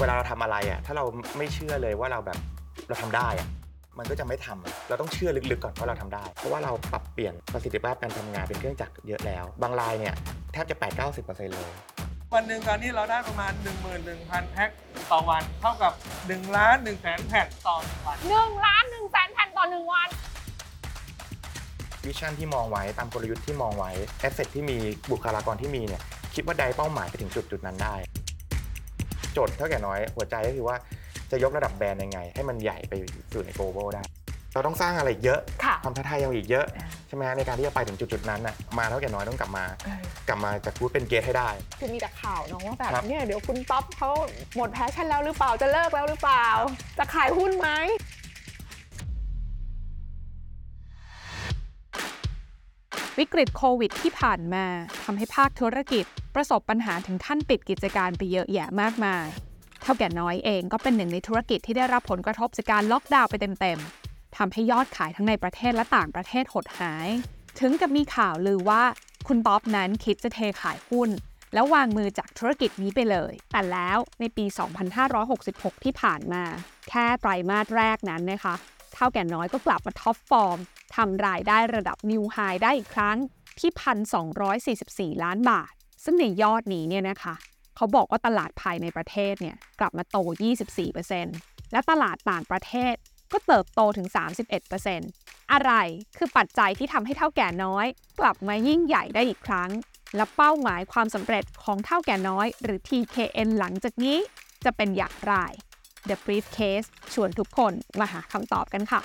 เวลาเราทำอะไรอะถ้าเราไม่เชื่อเลยว่าเราแบบเราทำได้อะมันก็จะไม่ทำอะเราต้องเชื่อลึกๆก่อนว่าเราทำได้ เพราะว่าเราปรับเปลี่ยนประสิทธิภาพการทำงานเป็นเครื่องจักรเยอะแล้ว บางรายเนี่ยแทบจะ 8-90%เลย วันหนึ่งตอนนี้เราได้ประมาณ 11,000 แพ็คต่อวัน เท่ากับ1ล้าน1แสนแผ่นต่อหนึ่งวัน หนึ่งล้านหนึ่งแสนแผ่นต่อหนึ่งวัน วิชั่นที่มองไว้ตามกลยุทธ์ที่มองไว้แอสเซทที่มีบุคลากรที่มีเนี่ยคิดว่าได้เป้าหมายไปถึงจุดจุดๆนั้นได้ โจทย์เถ้าแก่น้อยหัวใจก็คือว่าจะยกระดับแบรนด์ยังไง ให้มันใหญ่ไปสู่ใน global ได้ เราต้องสร้างอะไรอีกเยอะค่ะความท้าทายยังมีอีกเยอะใช่ไหมฮะในการที่จะไปถึงจุดจุดๆนั้นน่ะมาเถ้าแก่น้อยต้องกลับมากลับมาจาก good เป็น great ให้ได้ คือมีแต่ข่าวเนาะว่าแบบครับเนี่ยเดี๋ยวคุณต๊อปเขาหมด passion แล้วหรือเปล่าจะเลิกแล้วหรือเปล่า จะขายหุ้นไหม วิกฤตโควิดที่ผ่านมาทำให้ภาคธุรกิจ ประสบปัญหาถึงขั้นปิดกิจการไปเยอะแยะมากมาย เท่าแก่น้อยเองก็เป็นหนึ่งในธุรกิจที่ได้รับผลกระทบจากการล็อกดาวน์ไปเต็มๆทำให้ยอดขายทั้งในประเทศและต่างประเทศหดหาย ถึงกับมีข่าวลือว่าคุณป๊อปนั้นคิดจะเทขายหุ้น แล้ววางมือจากธุรกิจนี้ไปเลย แต่แล้วในปี 2566 ที่ผ่านมา แค่ไตรมาสแรกนั้นนะคะ เถ้าแก่น้อยก็กลับมา top form ทำรายได้ระดับ new high ได้อีกครั้งที่ 1,244 ล้านบาท ซึ่งในยอดนี้เนี่ยนะคะ เขาบอกว่าตลาดภายในประเทศเนี่ยกลับมาโต 24%และตลาดต่างประเทศก็เติบโตถึง 31%อะไรคือปัจจัยที่ทำให้เถ้าแก่น้อย กลับมายิ่งใหญ่ได้อีกครั้ง และเป้าหมายความสำเร็จของเถ้าแก่น้อย หรือ TKN หลังจากนี้จะเป็นอย่างไร The Briefcase ชวนทุกคนมาหาคำตอบกันค่ะ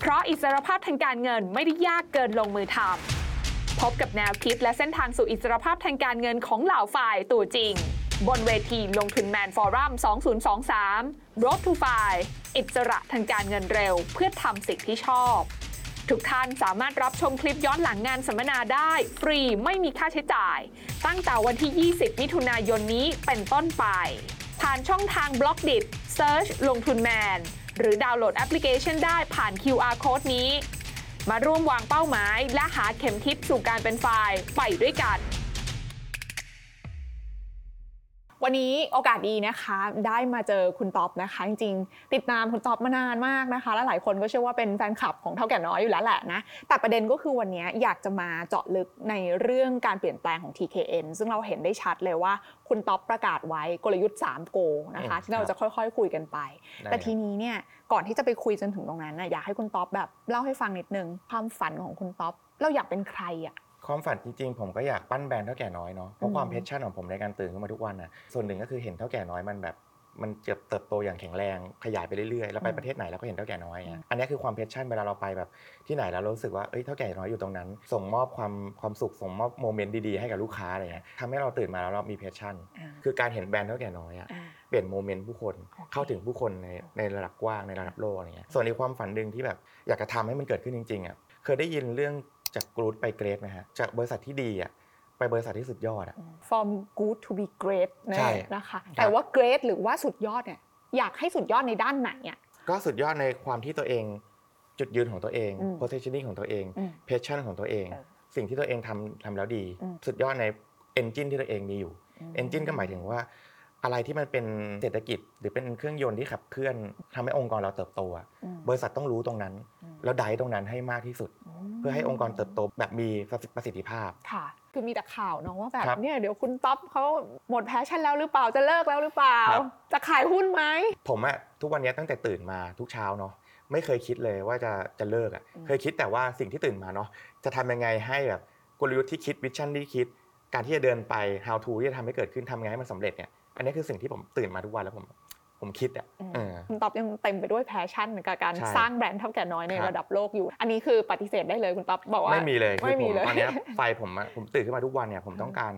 เพราะอิสรภาพทางการเงินไม่ได้ยากเกินลงมือทำพบกับแนวคิดและเส้นทางสู่อิสรภาพทางการเงินของเหล่าฝ่ายตัวจริง บนเวทีลงทุนแมนฟอรัม 2023 Road to f i อิสระทางการเงินเร็ว เพื่อทำสิ่งที่ชอบ ทุกท่านสามารถรับชมคลิปย้อนหลังงานสัมมนาได้ ฟรีไม่มีค่าใช้จ่าย ตั้งแต่วันที่ 20 มิถุนายนนี้เป็นต้นไป ผ่านช่องทางบล็อกดิ Search ลงทุนแมน หรือดาวน์โหลดแอปพลิเคชันได้ผ่าน QR Code นี้ มาร่วมวางเป้าหมาย และหาเข็มทิศสู่การเป็น FIRE ไปด้วยกัน วันนี้โอกาสดีนะคะ ได้มาเจอคุณต๊อปนะคะ จริงๆ ติดตามคุณต๊อปมานานมากนะคะ และหลายคนก็เชื่อว่าเป็นแฟนคลับของเถ้าแก่น้อยอยู่แล้วแหละนะแต่ประเด็นก็คือวันนี้อยากจะมาเจาะลึกในเรื่องการเปลี่ยนแปลงของ TKN ซึ่งเราเห็นได้ชัดเลยว่าคุณต๊อปประกาศไว้กลยุทธ์3 Go นะคะอืมที่เราจะค่อยๆ คุยกันไปได้แต่ทีนี้เนี่ยก่อนที่จะไปคุยจนถึงตรงนั้นนะอยากให้คุณต๊อปแบบเล่าให้ฟังนิดนึงความฝันของคุณต๊อปเราอยากเป็นใครอะ ความฝันจริงๆ ผมก็อยากปั้นแบรนด์เถ้าแก่น้อยเนาะเพราะความอืมเพชชั่นของผมในการตื่นขึ้นมาทุกวันน่ะส่วนหนึ่งก็คือเห็นเถ้าแก่น้อยมันแบบมันเติบเติบโตอย่างแข็งแรงขยายไปเรื่อยๆ แล้วไปประเทศไหนเราก็เห็นเถ้าแก่น้อยอะอันนี้คือความ passion เวลาเราไปแบบที่ไหนแล้วเรารู้สึกว่าเอ้ยเถ้าแก่น้อยอยู่ตรงนั้น ส่งมอบความความสุขส่งมอบ moment ดีๆให้กับลูกค้าอะไรเงี้ยทำให้เราตื่นมาแล้วเรามี passion อ่าคือการเห็นแบรนด์เถ้าแก่น้อยอะอ่าเปลี่ยน moment ผู้คนโอเคเข้าถึงผู้คนในในระดับกว้างในระดับโลกอะไรเงี้ยส่วนในความฝันหนึ่งที่แบบอยากจะทำให้มันเกิดขึ้นจริงๆอะเคยได้ยินเรื่อง จาก good ไป great ไหมฮะจากบริษัทที่ดีอะไปบริษัทที่สุดยอดอะ from good to be great นะใช่ นะคะครับแต่ว่า great หรือว่าสุดยอดเนี่ยอยากให้สุดยอดในด้านไหนอะ ก็สุดยอดในความที่ตัวเองจุดยืนของตัวเอง อืม positioning ของตัวเอง อืม passion ของตัวเอง เออสิ่งที่ตัวเองทำทำแล้วดี อืม สุดยอดใน engine ที่ตัวเองมีอยู่ engine ก็หมายถึงว่า อะไรที่มันเป็นเศรษฐกิจ หรือเป็นเครื่องยนต์ที่ขับเคลื่อนทำให้องค์กรเราเติบโตอะอืมบริษัทต้องรู้ตรงนั้นอืมแล้วไดตรงนั้นให้มากที่สุด เพื่อให้องค์กรเติบโตแบบมีประสิทธิภาพค่ะคือมีแต่ข่าวเนาะว่าแบบครับเนี่ยเดี๋ยวคุณต๊อปเขาหมด passion แล้วหรือเปล่าจะเลิกแล้วหรือเปล่าครับจะขายหุ้นไหมผมอะทุกวันนี้ตั้งแต่ตื่นมาทุกเช้าเนาะไม่เคยคิดเลยว่าจะจะเลิกอะอืมเคยคิดแต่ว่าสิ่งที่ตื่นมาเนาะจะทำยังไงให้แบบกลยุทธ์ที่คิด vision ที่คิด การที่จะเดินไป how to ที่จะทำให้เกิดขึ้นทำยังไงให้มันสำเร็จเนี่ย อันนี้คือสิ่งที่ผมตื่นมาทุกวันแล้วผมผมคิดอะอืมเออคคุณต๊อปยังเต็มไปด้วย passion กับการใช่สร้างแบรนด์เถ้าแก่น้อยในครับระดับโลกอยู่ อันนี้คือปฏิเสธได้เลยคุณต๊อปบอกว่าไม่มีเลยคือไม่ผมีมเลยตอนเนี้ยไฟผมอะผมตื่นขึ้นมาทุกวันเนี่ยผมต้องการ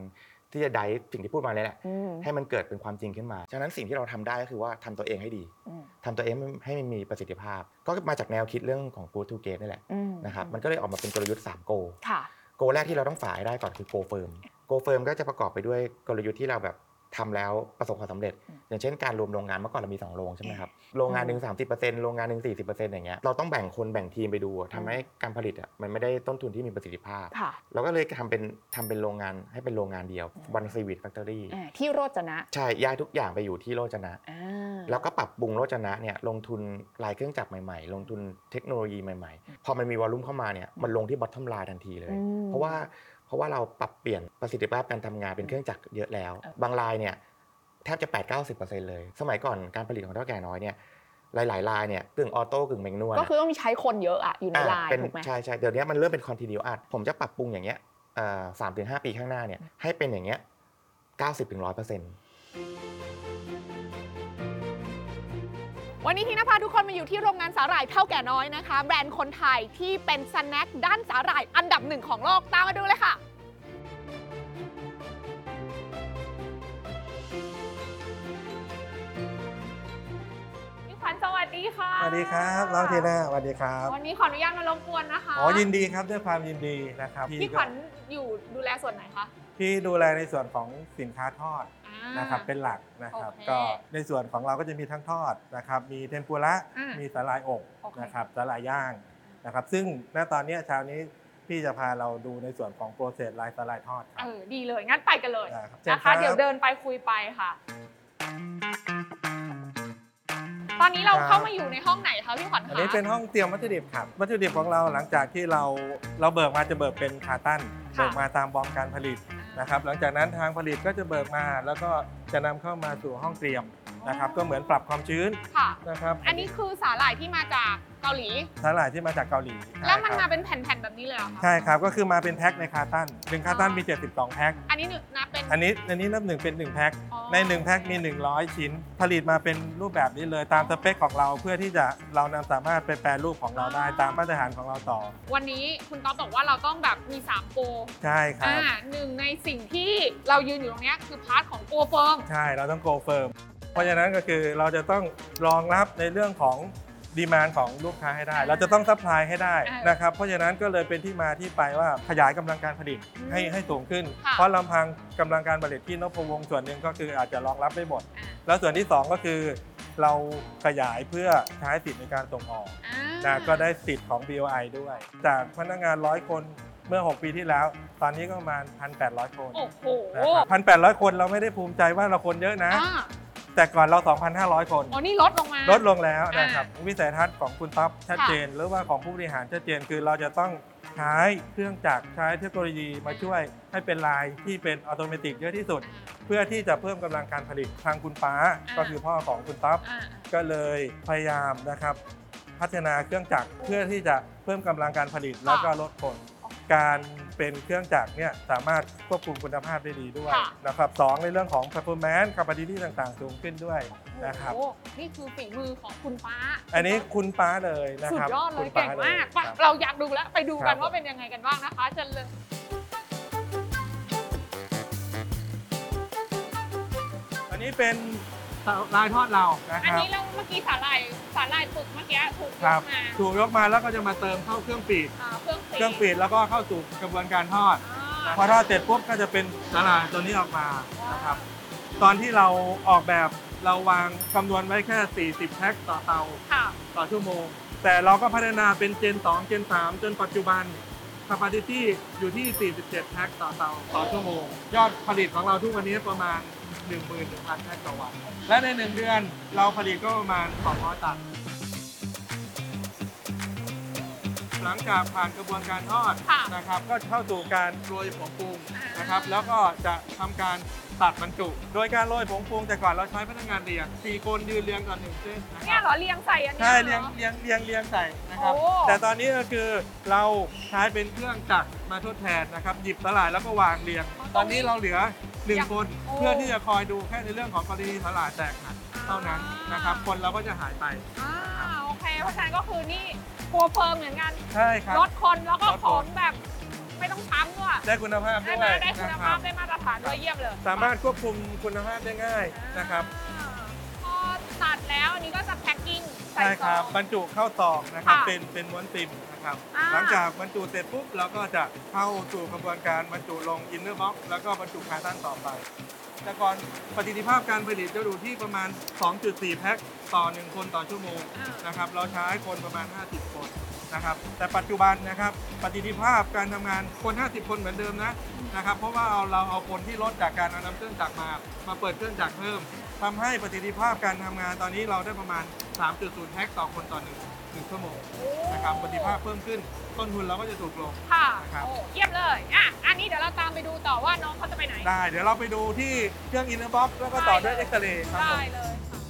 ที่จะได้สิ่งที่พูดมาเลยแหละอืมให้มันเกิดเป็นความจริงขึ้นมาฉะนั้นสิ่งที่เราทำได้ก็คือว่าทำตัวเองให้ดีอืมทำตัวเองให้มันมีประสิทธิภาพ ก็มาจากแนวคิดเรื่องของ Good to Gate นี่แหละอืมนะครับมันก็เลยออกมาเป็นกลยุทธ์3 Go ค่ะ Go แรกที่เราต้องฝ่าให้ได้ก่อนคือ Go Firm Go Firm ก็จะประกอบไปด้วยกลยุทธ์ที่เราแบบ ทำแล้วประสบความสำเร็จ อย่างเช่นการรวมโรงงานเมื่อก่อนเรามีสองโรงใช่ไหมครับโรงงานหนึ่งสามสิบเปอร์เซ็นต์โรงงานหนึ่งสี่สิบเปอร์เซ็นต์อย่างเงี้ยเราต้องแบ่งคนแบ่งทีมไปดูทำให้การผลิตอะมันไม่ได้ต้นทุนที่มีประสิทธิภาพค่ะเราก็เลยทำเป็นทำเป็นโรงงานให้เป็นโรงงานเดียว One s e v i t Factory อ่าที่โรจนะ ใช่ย้ายทุกอย่างไปอยู่ที่โรจนะอ่าแล้วก็ปรับปรุงโรจนะเนี่ยลงทุนลายเครื่องจักรใหม่ๆ ลงทุนเทคโนโลยีใหม่ๆ พอมันมีวอลลุ่มเข้ามาเนี่ยมันลงที่ bottom line ทันทีเลยอืมเพราะว่าเพ ราะว่าเราปรับเปลี่ยนประสิทธิภาพการทำงานเป็นเครื่องจักรเยอะแล้วเออบางลายเนี่ยแทบจะ 8-90%เลย สมัยก่อนการผลิตของเท่าแก่น้อยเนี่ยหลาย ๆ ลายเนี่ยกึ่ง auto กึ่ง manual ก็คือต้องใช้คนเยอะอะอยู่ในอ่าลายเป็นถูกไหมใช่ใช่เดี๋ยวนี้มันเริ่มเป็น continuous ผมจะปรับปรุงอย่างเงี้ยสามถึงห้าปีข้างหน้าเนี่ยให้เป็นอย่างเงี้ยเก้าสิบถึงร้อยเปอร์เซ็นต์ วันนี้ที่นภาทุกคนมาอยู่ที่โรงงานสาหร่ายเถ้าแก่น้อยนะคะ แบรนด์คนไทยที่เป็น snack ด้านสาหร่ายอันดับหนึ่งของโลกตามมาดูเลยค่ะ พี่ขวัญสวัสดีค่ะสวัสดีครับน้องเทน่าสวัสดีครับ วันนี้ขออนุญาตมารบกวนนะคะอ๋อยินดีครับด้วยความยินดีนะครับพี่ขวัญอยู่ดูแลส่วนไหนคะ พี่ดูแลในส่วนของสินค้าทอดอ่า นะครับเป็นหลักนะครับโอเคก็ในส่วนของเราก็จะมีทั้งทอดนะครับมีเทมปุระอ่ามีมีสาหร่ายอบโอเค นะครับสาหร่ายย่างนะครับซึ่งณตอนเนี้ยเช้านี้พี่จะพาเราดูในส่วนของโปรเซสลายสาหร่ายทอดคเอรับอดีเลยงั้นไปกันเลยได้ครับเชิญนะครัคะบเดี๋ยวเดินไปคุยไปค่ะ ตอนนี้เราเข้ามาอยู่ในห้องไหนคะพี่ขวัญคะอันนี้เป็นห้องเตรียมวัตถุดิบครับวัตถุดิบของเราหลังจากที่เราเราเบิกมาจะเบิกเป็นคาตันค่ะเบิกมาตามบอมการผลิต นะครับหลังจากนั้นทางผลิตก็จะเบิกมา แล้วก็จะนำเข้ามาสู่ห้องเตรียม นะครับก็เหมือนปรับความชื้นค่ะ นะครับอันนี้คือสาหร่ายที่มาจากเกาหลี สาหร่ายที่มาจากเกาหลีแล้วมันใช่มาครับเป็นแผ่นๆแบบนี้เลยเหรอคะใช่ครับก็คือมาเป็นแพ็คในคาตันหนึ่งคาตันมี 72 แพ็คอันนี้หนึ่งนับเป็นอันนี้อันนี้นับหนึ่งเป็น1แพ็คอ๋อใน1แพ็คมี 100 ชิ้น ผลิตมาเป็นรูปแบบนี้เลยตามสเปคของเราเพื่อที่จะเรานำสามารถไปแปรรูปของเราได้ตามมาตรฐานของเราต่อ วันนี้คุณต๊อบบอกว่าเราต้องแบบมี3โปรใช่ครับอ่าหนึ่งในสิ่งที่เรายืนอยู่ตรงเนี้ยคือ part ของ Go Firmใช่เราต้อง Go Firm เพราะฉะนั้นก็คือเราจะต้องรองรับในเรื่องของ demand ของลูกค้าให้ได้อ่าเราจะต้อง supply ให้ได้อ่านนะครับ เพราะฉะนั้นก็เลยเป็นที่มาที่ไปว่าขยายกำลังการผลิตอืมให้ให้สูงขึ้นค่ะเพราะลำพังกำลังการผลิตที่นพวงศ์ส่วนหนึ่งก็คืออาจจะรองรับไม่หมดอ่าแล้วส่วนที่ 2 ก็คือ เราขยายเพื่อใช้สิทธิ์ในการส่งออกอ่านะก็ได้สิทธิ์ของ BOI ด้วย จากพนักงานร้อยคนเมื่อ 6 ปีที่แล้ว ตอนนี้ก็ประมาณ 1,800 คน โอ้โหนะครับ1,800คนเราไม่ได้ภูมิใจว่าเราคนเยอะนะอ่า แต่ก่อนเรา 2,500 คน อ๋อนี่ลดลงมา ลดลงแล้วนะครับ วิสัยทัศน์ของคุณต๊อบชัดเจน หรือว่าของผู้บริหารชัดเจนคือเราจะต้องใช้เครื่องจักรใช้เทคโนโลยีมาช่วยให้เป็นลายที่เป็นอัตโนมัติเยอะที่สุด เพื่อที่จะเพิ่มกำลังการผลิตทางคุณป้าก็คือพ่อของคุณต๊อบอ่าก็เลยพยายามนะครับ พัฒนาเครื่องจักรเพื่อที่จะเพิ่มกำลังการผลิตแล้วก็ลดผล การเป็นเครื่องจักรเนี่ยสามารถควบคุมคุณภาพได้ดีด้วยค่ะ นะครับสองในเรื่องของ performance capacity ต่างๆ สูงขึ้นด้วยนะครับ โอ้โหนี่คือฝีมือของคุณป้าอันนี้คุณป้าเลยนะสุคดรับยอดเลคุยณเก่งป้มากคไปรับ เราอยากดูแล้วไปดูกันครับ ว่าเป็นยังไงกันบ้างนะคะเชิญเลย อันนี้เป็น ลายทอดเรานะอันครับนี้เราเมื่อกี้สาหร่ายสาหร่ายปึกเมื่อกี้ถูกยครับกมาถูกยกมาแล้วก็จะมาเติมเข้าเครื่องปีดอ่าเครื่องเครื่องปีดแล้วก็เข้าสู่กระบวนการทอด อ่าพอทอดเสร็จปุ๊บก็จะเป็นสาหร่ายตัวนี้ออกมานะครับ ตอนที่เราออกแบบเราวางคำนวณไว้แค่ 40 แพ็คต่อเตาค่ะต่อชั่วโมง แต่เราก็พัฒนาเป็นเจน 2 เจน 3 จนปัจจุบัน capacity อยู่ที่ 47 แพ็คต่อเตาต่อชั่วโมง ยอดผลิตของเราทุกวันนี้ประมาณ 11,000แพ็คต่อวัน และใน 1 เดือนเราผลิตก็ประมาณ 200 ตัน หลังจากผ่านกระบวนการทอดค่ะ นะครับ ก็เข้าสู่การโรยผงปรุงนะครับ แล้วก็จะทำการตัดบรรจุ โดยการโรยผงปรุงแต่ก่อนเราใช้พนักงานเรียงสี่คนยืนเรียงกันหนึ่งเส้นนะคเนี่ยรับ เหรอเรียงใส่อันนี้ใช่หรอเรียงเรียงเรียงเรียงใส่นะครับ โอ้ แต่ตอนนี้ก็คือเราใช้เป็นเครื่องจักรมาทดแทนนะครับ หยิบสลายแล้วก็วางเรียง ตอนนี้เราเหลือ หนึ่งคนโอ้ เพื่อที่จะคอยดูแค่ในเรื่องของกรณีสลายแตกหักเท่านั้นนะครับ คนเราก็จะหายไป อ่าโอเค เพราะฉะนั้นก็คือนี่กลัวเฟิร์มเหมือนกันใช่ครับ ลดคนแล้วก็ลดขคนองแบบไม่ต้องช้ำด้วยได้คุณภาพได้ด้วมายได้คุณนะคภารัพบ ได้มาตรฐานด้วยเยี่ยมเลยสามารถควบคุมคุณภาพได้ง่ายนะครับ อ่าพอตัดแล้วอันนี้ก็จะ packingใส่ใช่ซครัอบง บรรจุเข้าซองนะครับค่ะ เป็นเป็นม้วนติมนะ ครับ อ่า หลังจากบรรจุเสร็จปุ๊บเราก็จะเข้าสู่กระบวนการบรรจุลง inner box แล้วก็บรรจุ carton ต่อไป แต่ก่อนประสิทธิภาพการผลิตจะอยู่ที่ประมาณ 2.4 แพ็คต่อ 1 คนต่อชั่วโมงนะครับเราใช้คนประมาณ 50 คนนะครับ แต่ปัจจุบันนะครับประสิทธิภาพการทำงานคน 50 คนเหมือนเดิมนะนะครับ เพราะว่าเอาเราเอาคนที่ลดจากการเอานำเครื่องจักรมา มาเปิดเครื่องจักรเพิ่มทำให้ประสิทธิภาพการทำงานตอนนี้เราได้ประมาณ 3.0 แพ็คต่อคนต่อหนึ่ง หนึ่งชั่วโมงนะครับประสิทธิภาพเพิ่มขึ้น ต้นทุนเราก็จะถูกลง ค่ะครับ โอ้เยี่ยมเลยอะอันนี้เดี๋ยวเราตามไปดูต่อว่าน้องเขาจะไปไหน ได้ เดี๋ยวเราไปดูที่เครื่อง inner box แล้วก็ต่อด้วยเอ็กซเรย์ครับผม ได้เลยค่ะ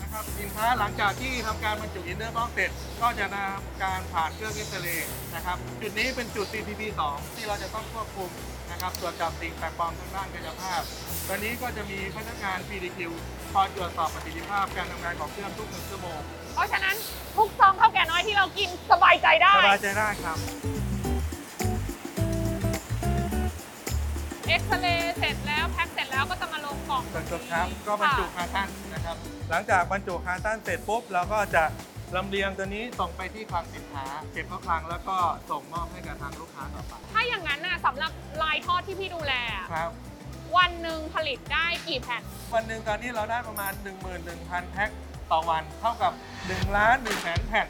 นะครับสินค้าหลังจากที่ทำการบรรจุ inner box เสร็จก็จะนำการผ่านเครื่องเอ็กซเรย์นะครับ จุดนี้เป็นจุด CCP 2 ที่เราจะต้องควบคุม นะครับตรวจจับสิ่งแปลกปลอมทางด้านกายภาพ ตอนนี้ก็จะมีพนักงาน PDQ คอยตรวจสอบประสิทธิภาพการทำงานของเครื่องทุกหนึ่งชั่วโมงเพราะฉะนั้นทุกซองเถ้าแก่น้อยที่เรากินสบายใจได้ สบายใจได้ครับ เอ็กซเรย์เสร็จแล้วแพ็คเสร็จแล้วก็จะมาลงกล่องส่วนจบครับ ก็บรรจุคาตันนะครับ หลังจากบรรจุคาตันเสร็จปุ๊บเราก็จะ ลำเลียงตัวนี้ส่งไปที่คลังสินค้าเก็บเข้าคลังแล้วก็ส่งมอบให้กับทางลูกค้าต่อไปถ้าอย่างนั้นน่ะสำหรับลายทอดที่พี่ดูแลอะครับ วันหนึ่งผลิตได้กี่แผ่น วันหนึ่งตอนนี้เราได้ประมาณ 11,000 แพ็คต่อวันเท่ากับ1ล้าน1แสนแผ่น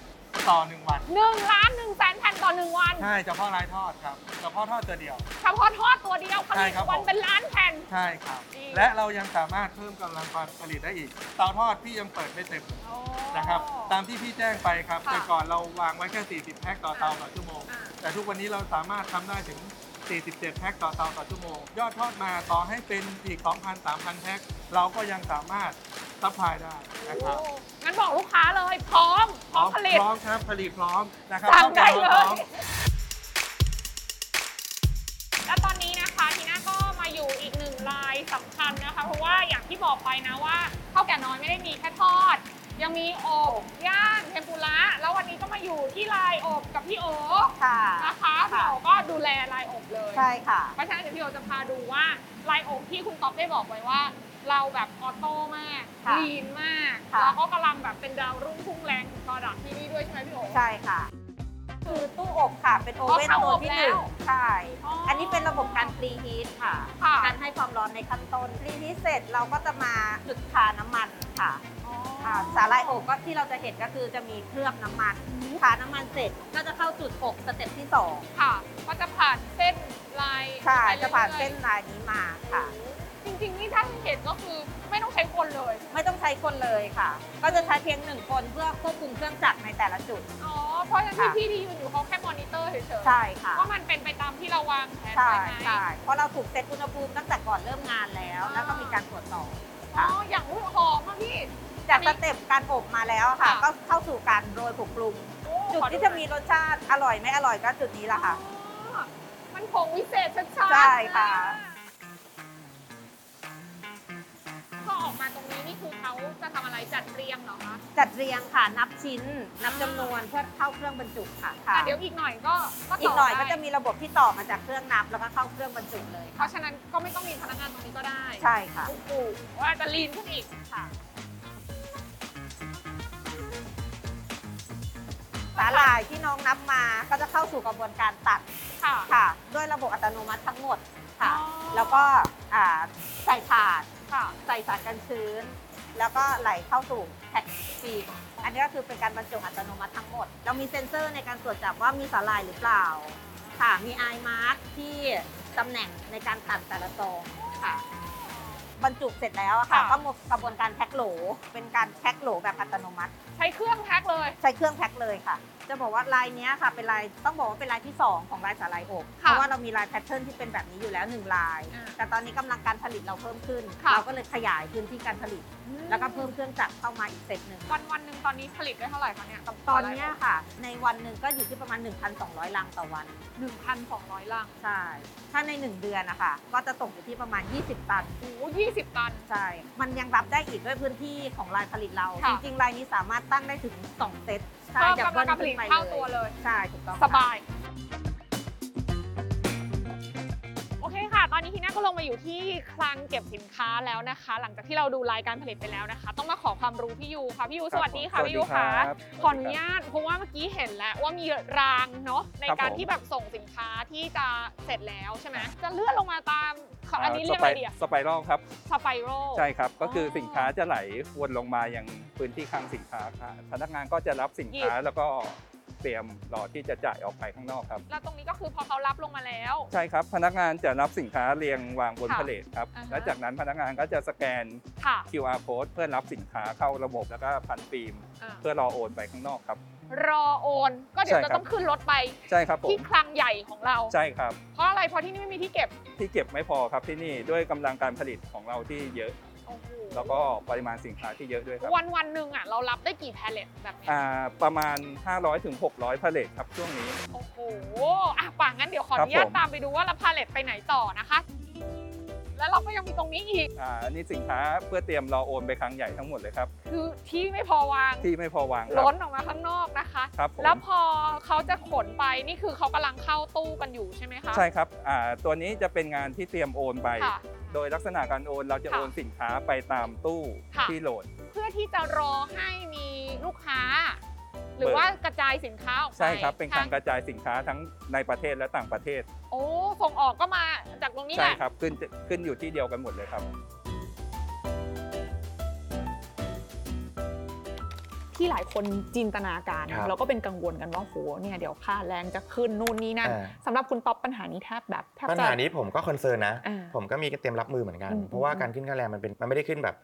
ต่อ1วัน1ล้าน1แสนแผ่นต่อ1วัน ใช่เฉพาะรายทอดครับเฉพาะทอดตัวเดียว เฉพาะทอดตัวเดียวใช่ครับผม ผลิตวันเป็นล้านแผ่น ใช่ครับ ดี และเรายังสามารถเพิ่มกำลังการผลิตได้อีก เตาทอดพี่ยังเปิดไม่เต็มโอ้ นะครับ ตามที่พี่แจ้งไปครับค่ะแต่ก่อนเราวางไว้แค่ 40 แพ็คต่อเตาต่อชั่วโมง อ่า แต่ทุกวันนี้เราสามารถทำได้ถึง 47 แพ็คต่อเตาต่อชั่วโมง ยอดทอดมาต่อให้เป็นอีก 2,000 3,000 แพ็คเราก็ยังสามารถ supply ได้นะครับโอ้งั้นบอกลูกค้าเลยพร้อม พร้อมผลิต พร้อมครับผลิตพร้อมนะครับต้องเลการพร้อมสั่งได้เลยและตอนนี้นะคะทีน่าก็มาอยู่อีกหนึ่งลายสำคัญนะคะ เพราะว่าอย่างที่บอกไปนะว่าเถ้าแก่น้อยไม่ได้มีแค่ทอด ยังมีอบย่างเทมปุระแล้ววันนี้ก็มาอยู่ที่ลายอบกับพี่โอค่ะ นะคะพี่โอก็ดูแลลายอบเลยใช่ค่ะ เพราะฉะนั้นเดี๋ยวพี่โอจะพาดูว่าลายอบที่คุณต๊อบได้บอกไว้ว่า เราแบบ auto มากค่ะ lean มากค่ะ แล้วก็กำลังแบบเป็นดาวรุ่งพุ่งแรงของ product ที่นี่ด้วยใช่ไหมพี่โอ ใช่ค่ะ คือตู้อบค่ะ เป็นโอเว่นอ๋อตัวที่หนึ่เข้างอบแล้วใช่อ๋ออัอันนี้เป็นระบบการพรีฮีทค่ะ ค่ะ การให้ความร้อนในขั้นต้นพรีฮีทเสร็จเราก็จะมาจุดทาน้ำมันค่ะ อ๋ออ่าสาลายอบก็ที่เราจะเห็นก็คือจะมีเคลือบน้ำมันทาน้ำมันเสร็จก็จะเข้าจุดอบสเต็ปที่สองค่ะ ก็จะผ่านเส้นลายใช่ไปจะผ่านรื่อยๆเส้นลายนี้มาค่ะ จริงๆนี่ถ้าเห็นก็คือไม่ต้องใช้คนเลย ไม่ต้องใช้คนเลยค่ะ ก็จะใช้เพียงหนึ่งคนเพื่อควบคุมเครื่องจักรในแต่ละจุด อ๋อ เพราะฉะนั้นที่ค่ะ พี่ที่ยืนอยู่เขาแค่มอนิเตอร์เฉยๆใช่ค่ะว่ามันเป็นไปตามที่เราวางแผนใช่ไว้ไหม ใช่เพราะเราถูกเซตอุณหภูมิตั้งแต่ก่อนเริ่มงานแล้ว แล้วก็มีการตรวจสอบอ๋อ ค่ะ อย่างอุ้ยหอมอะพี่ จากสเต็ปการอบมาแล้วอะค่ะค่ะ ก็เข้าสู่การโรยผงปรุงโอ้จุดขอที่จะมีรสชาติอร่อยไม่อร่อยก็จุดนี้แหละค่ะอ๋อมันผงวิเศษชัดๆใช่ค่ะพอออกมาตรงนี้นี่คือเขาจะทำอะไรจัดเรียงเหรอคะ จัดเรียงค่ะ นับชิ้น นับจำนวนเพื่อเข้าเครื่องบรรจุค่ะค่ะแต่เดี๋ยวอีกหน่อยก็ก็อีกหน่อยต่ก็ได้จะมีระบบที่ต่อมาจากเครื่องนับแล้วก็เข้าเครื่องบรรจุเลย เพราะฉะนั้นก็ไม่ต้องมีพนักงานตรงนี้ก็ได้ ใช่ค่ะโอ้โหว่าจะลีนขึ้นอีกค่ะ สาหร่ายที่น้องนับมาก็จะเข้าสู่กระบวนการตัดค่ะ ค่ะ ด้วยระบบอัตโนมัติทั้งหมดค่ะ อ๋อ แล้วก็อ่าใส่ถาด ค่ะ ใส่สารกันชื้น แล้วก็ไหลเข้าสู่ pack feed อันนี้ก็คือเป็นการบรรจุอัตโนมัติทั้งหมด เรามีเซ็นเซอร์ในการตรวจจับว่ามีสาหร่ายหรือเปล่า ค่ะ มี eye mark ที่ตำแหน่งในการตัดแต่ละซองค่ะ บรรจุเสร็จแล้วอะค่ะค่ะ ก็หมดกระบวนการแพ็คโหล เป็นการแพ็คโหลแบบอัตโนมัติ ใช้เครื่องแพ็คเลย ใช้เครื่องแพ็คเลยค่ะ จะบอกว่าลายเนี้ยค่ะเป็นลายต้องบอกว่าเป็นลายที่ 2 ของลายสาหร่ายอบเพค่ะราะว่าเรามี line pattern ที่เป็นแบบนี้อยู่แล้ว 1 ลาย อ่าแต่ตอนนี้กำลังการผลิตเราเพิ่มขึ้น ค่ะ เราก็เลยขยายพื้นที่การผลิต แล้วก็เพิ่มเครื่องจักรเข้ามาอีกเซตหนึ่งวันวันหนึ่งตอนนี้ผลิตได้เท่าไหร่คะเนี่ยกับตอนเนี้ยค่ะ ในวันหนึ่งก็อยู่ที่ประมาณ 1,200 ลังต่อวัน หนึ่งพันสองร้อยลังใช่ ถ้าใน 1 เดือนนะคะก็จะตกอยู่ที่ประมาณ 20 ตัน โอ้ยี่สิบตัน ใช่ มันยังรับได้อีกด้วยพื้นที่ของลายผลิตเรา จค่ะ ริงๆลายนี้สามารถตั้งได้ถึง 2 เซต ใช่เพิ่มจะกำลังการผลิตขึ้นไปเท่าตัวเลย ใช่ถูกต้องสค่ะบาย ตอนนี้ทีน่าก็ลงมาอยู่ที่คลังเก็บสินค้าแล้วนะคะ หลังจากที่เราดูรายการผลิตไปแล้วนะคะ ต้องมาขอความรู้พี่ยูค่ะพี่ยูสวัสดีค่ะสวัสพี่ดียูค่ะครับขออนุญาตเพราะว่าเมื่อกี้เห็นแล้วว่ามีรางเนาะในครับการผมที่แบบส่งสินค้าที่จะเสร็จแล้วใช่ไหมจะเลื่อนลงมาตามค่ะอันนี้เรียกอะไรดีอะสไปรัลครับสไปโรใช่ครับ ก็คือออสินค้าจะไหลวนลงมายังพื้นที่คลังสินค้าค่ะพนักงานก็จะรับสินค้าแล้วก็ เตรียมรอที่จะจ่ายออกไปข้างนอกครับ แล้วตรงนี้ก็คือพอเขารับลงมาแล้ว ใช่ครับ พนักงานจะรับสินค้าเรียงวางบนค่ะพาเลทครับ อ่าฮะ และจากนั้นพนักงานก็จะสแกน ค่ะ QR code เพื่อรับสินค้าเข้าระบบแล้วก็พันฟิล์มอ่าเพื่อรอโอนไปข้างนอกครับ รอโอน ก็เดี๋ยวใช่จะครับ ต้องขึ้นรถไปใช่ครับผมที่คลังใหญ่ของเรา ใช่ครับ เพราะอะไรเพราะที่นี่ไม่มีที่เก็บ ที่เก็บไม่พอครับที่นี่ด้วยกำลังการผลิตของเราที่เยอะโอ้โห แล้วก็ปริมาณสินค้าที่เยอะด้วยครับ วันวันหนึ่งอะเรารับได้กี่แพลเลตแบบเนี้ยอ่าประมาณ 500ถึง600พาเลทครับช่วงนี้ โอ้โหอะป่างั้นครับผม เดี๋ยวขออนุญาตตามไปดูว่าเราพาเลตไปไหนต่อนะคะ แล้วเราก็ยังมีตรงนี้อีกอ่าอันนี้สินค้าเพื่อเตรียมรอโอนไปครั้งใหญ่ทั้งหมดเลยครับ คือที่ไม่พอวาง ที่ไม่พอวางครับล้นออกมาข้างนอกนะคะครับผมแล้วพอเขาจะขนไปนี่คือเขากำลังเข้าตู้กันอยู่ใช่ไหมคะ ใช่ครับอ่าตัวนี้จะเป็นงานที่เตรียมโอนไปค่ะโดยลักษณะการโอนเราจะค่ะโอนสินค้าไปตามตู้ค่ะที่โหลด เพื่อที่จะรอให้มีลูกค้า หรือว่ากระจายสินค้าออกไปใช่ครับ เป็นการทกระจายสินค้าทั้งในประเทศและต่างประเทศ โอ้ส่งออกก็มาจากตรงนี้แหใช่ละครับขึ้นขึ้นอยู่ที่เดียวกันหมดเลยครับ ที่หลายคนจินตนาการ ครับแล้วก็เป็นกังวลกันว่าโหเนี่ยเดี๋ยวค่าแรงจะขึ้นนู่นนี่นั่นอ่า สำหรับคุณต๊อปปัญหานี้แทบแบบแทบปัญจะ หานี้ผมก็ concern นะ อ่าผมก็มีเตรียมรับมือเหมือนกัน อืมเพราะว่าอืมการขึ้นค่าแรงมันเป็นมันไม่ได้ขึ้นแบบ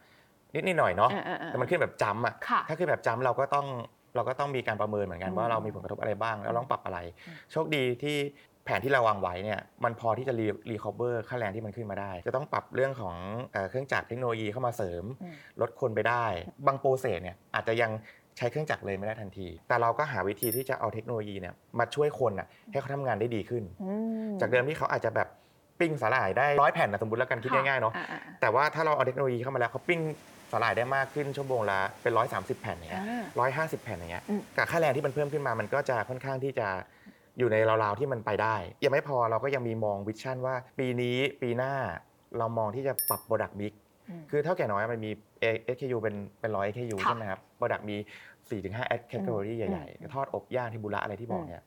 นิดนิดหน่อยๆเนาะอ่าอ่าอ่าแต่มันขึ้นแบบ jump อะค่ะถ้าขึ้นแบบ jump เราก็ต้องเราก็ต้องมีการประเมินเหมือนกันอืมว่าเรามีผลกระทบอะไรบ้างแล้วต้องปรับอะไร อืม โชคดีที่แผนที่เราวางไว้เนี่ยมันพอที่จะ re recover ค่าแรงที่มันขึ้นมาได้ จะต้องปรับเรื่องของเอ่อเครื่องจักรเทคโนโลยีเข้ามาเสริม อืม ลดคนไปได้ บาง process เนี่ยอาจจะยัง ใช้เครื่องจักรเลยไม่ได้ทันที แต่เราก็หาวิธีที่จะเอาเทคโนโลยีเนี่ยมาช่วยคนอะให้เขาทำงานได้ดีขึ้นอืมจากเดิมที่เขาอาจจะแบบปิ้งสาหร่ายได้ร้อยแผ่นนะสมมติแล้วกันคิดค่ะง่ายๆเนาะอ่อ่แต่ว่าถ้าเราเอาเทคโนโลยีเข้ามาแล้วเขาปิ้งสาหร่ายได้มากขึ้นชั่วโมงละเป็นร้อยสามสิบแผ่นอย่างเงี้ยอ่า ร้อยห้าสิบแผ่นอย่างเงี้ยอืม กับค่าแรงที่มันเพิ่มขึ้นมามันก็จะค่อนข้างที่จะอยู่ในราวๆที่มันไปได้ ยังไม่พอเราก็ยังมีมอง vision ว่า ปีนี้ปีหน้าเรามองที่จะปรับ product mix คือเถ้าแก่น้อยมันมี SKU เป็นเป็นร้อย SKU ค่ะใช่ไหมครับ product มี 4-5 category อืมใหญ่ๆ ทอดอบย่างเทมปุระอะไรที่บอกอืมเนี่ย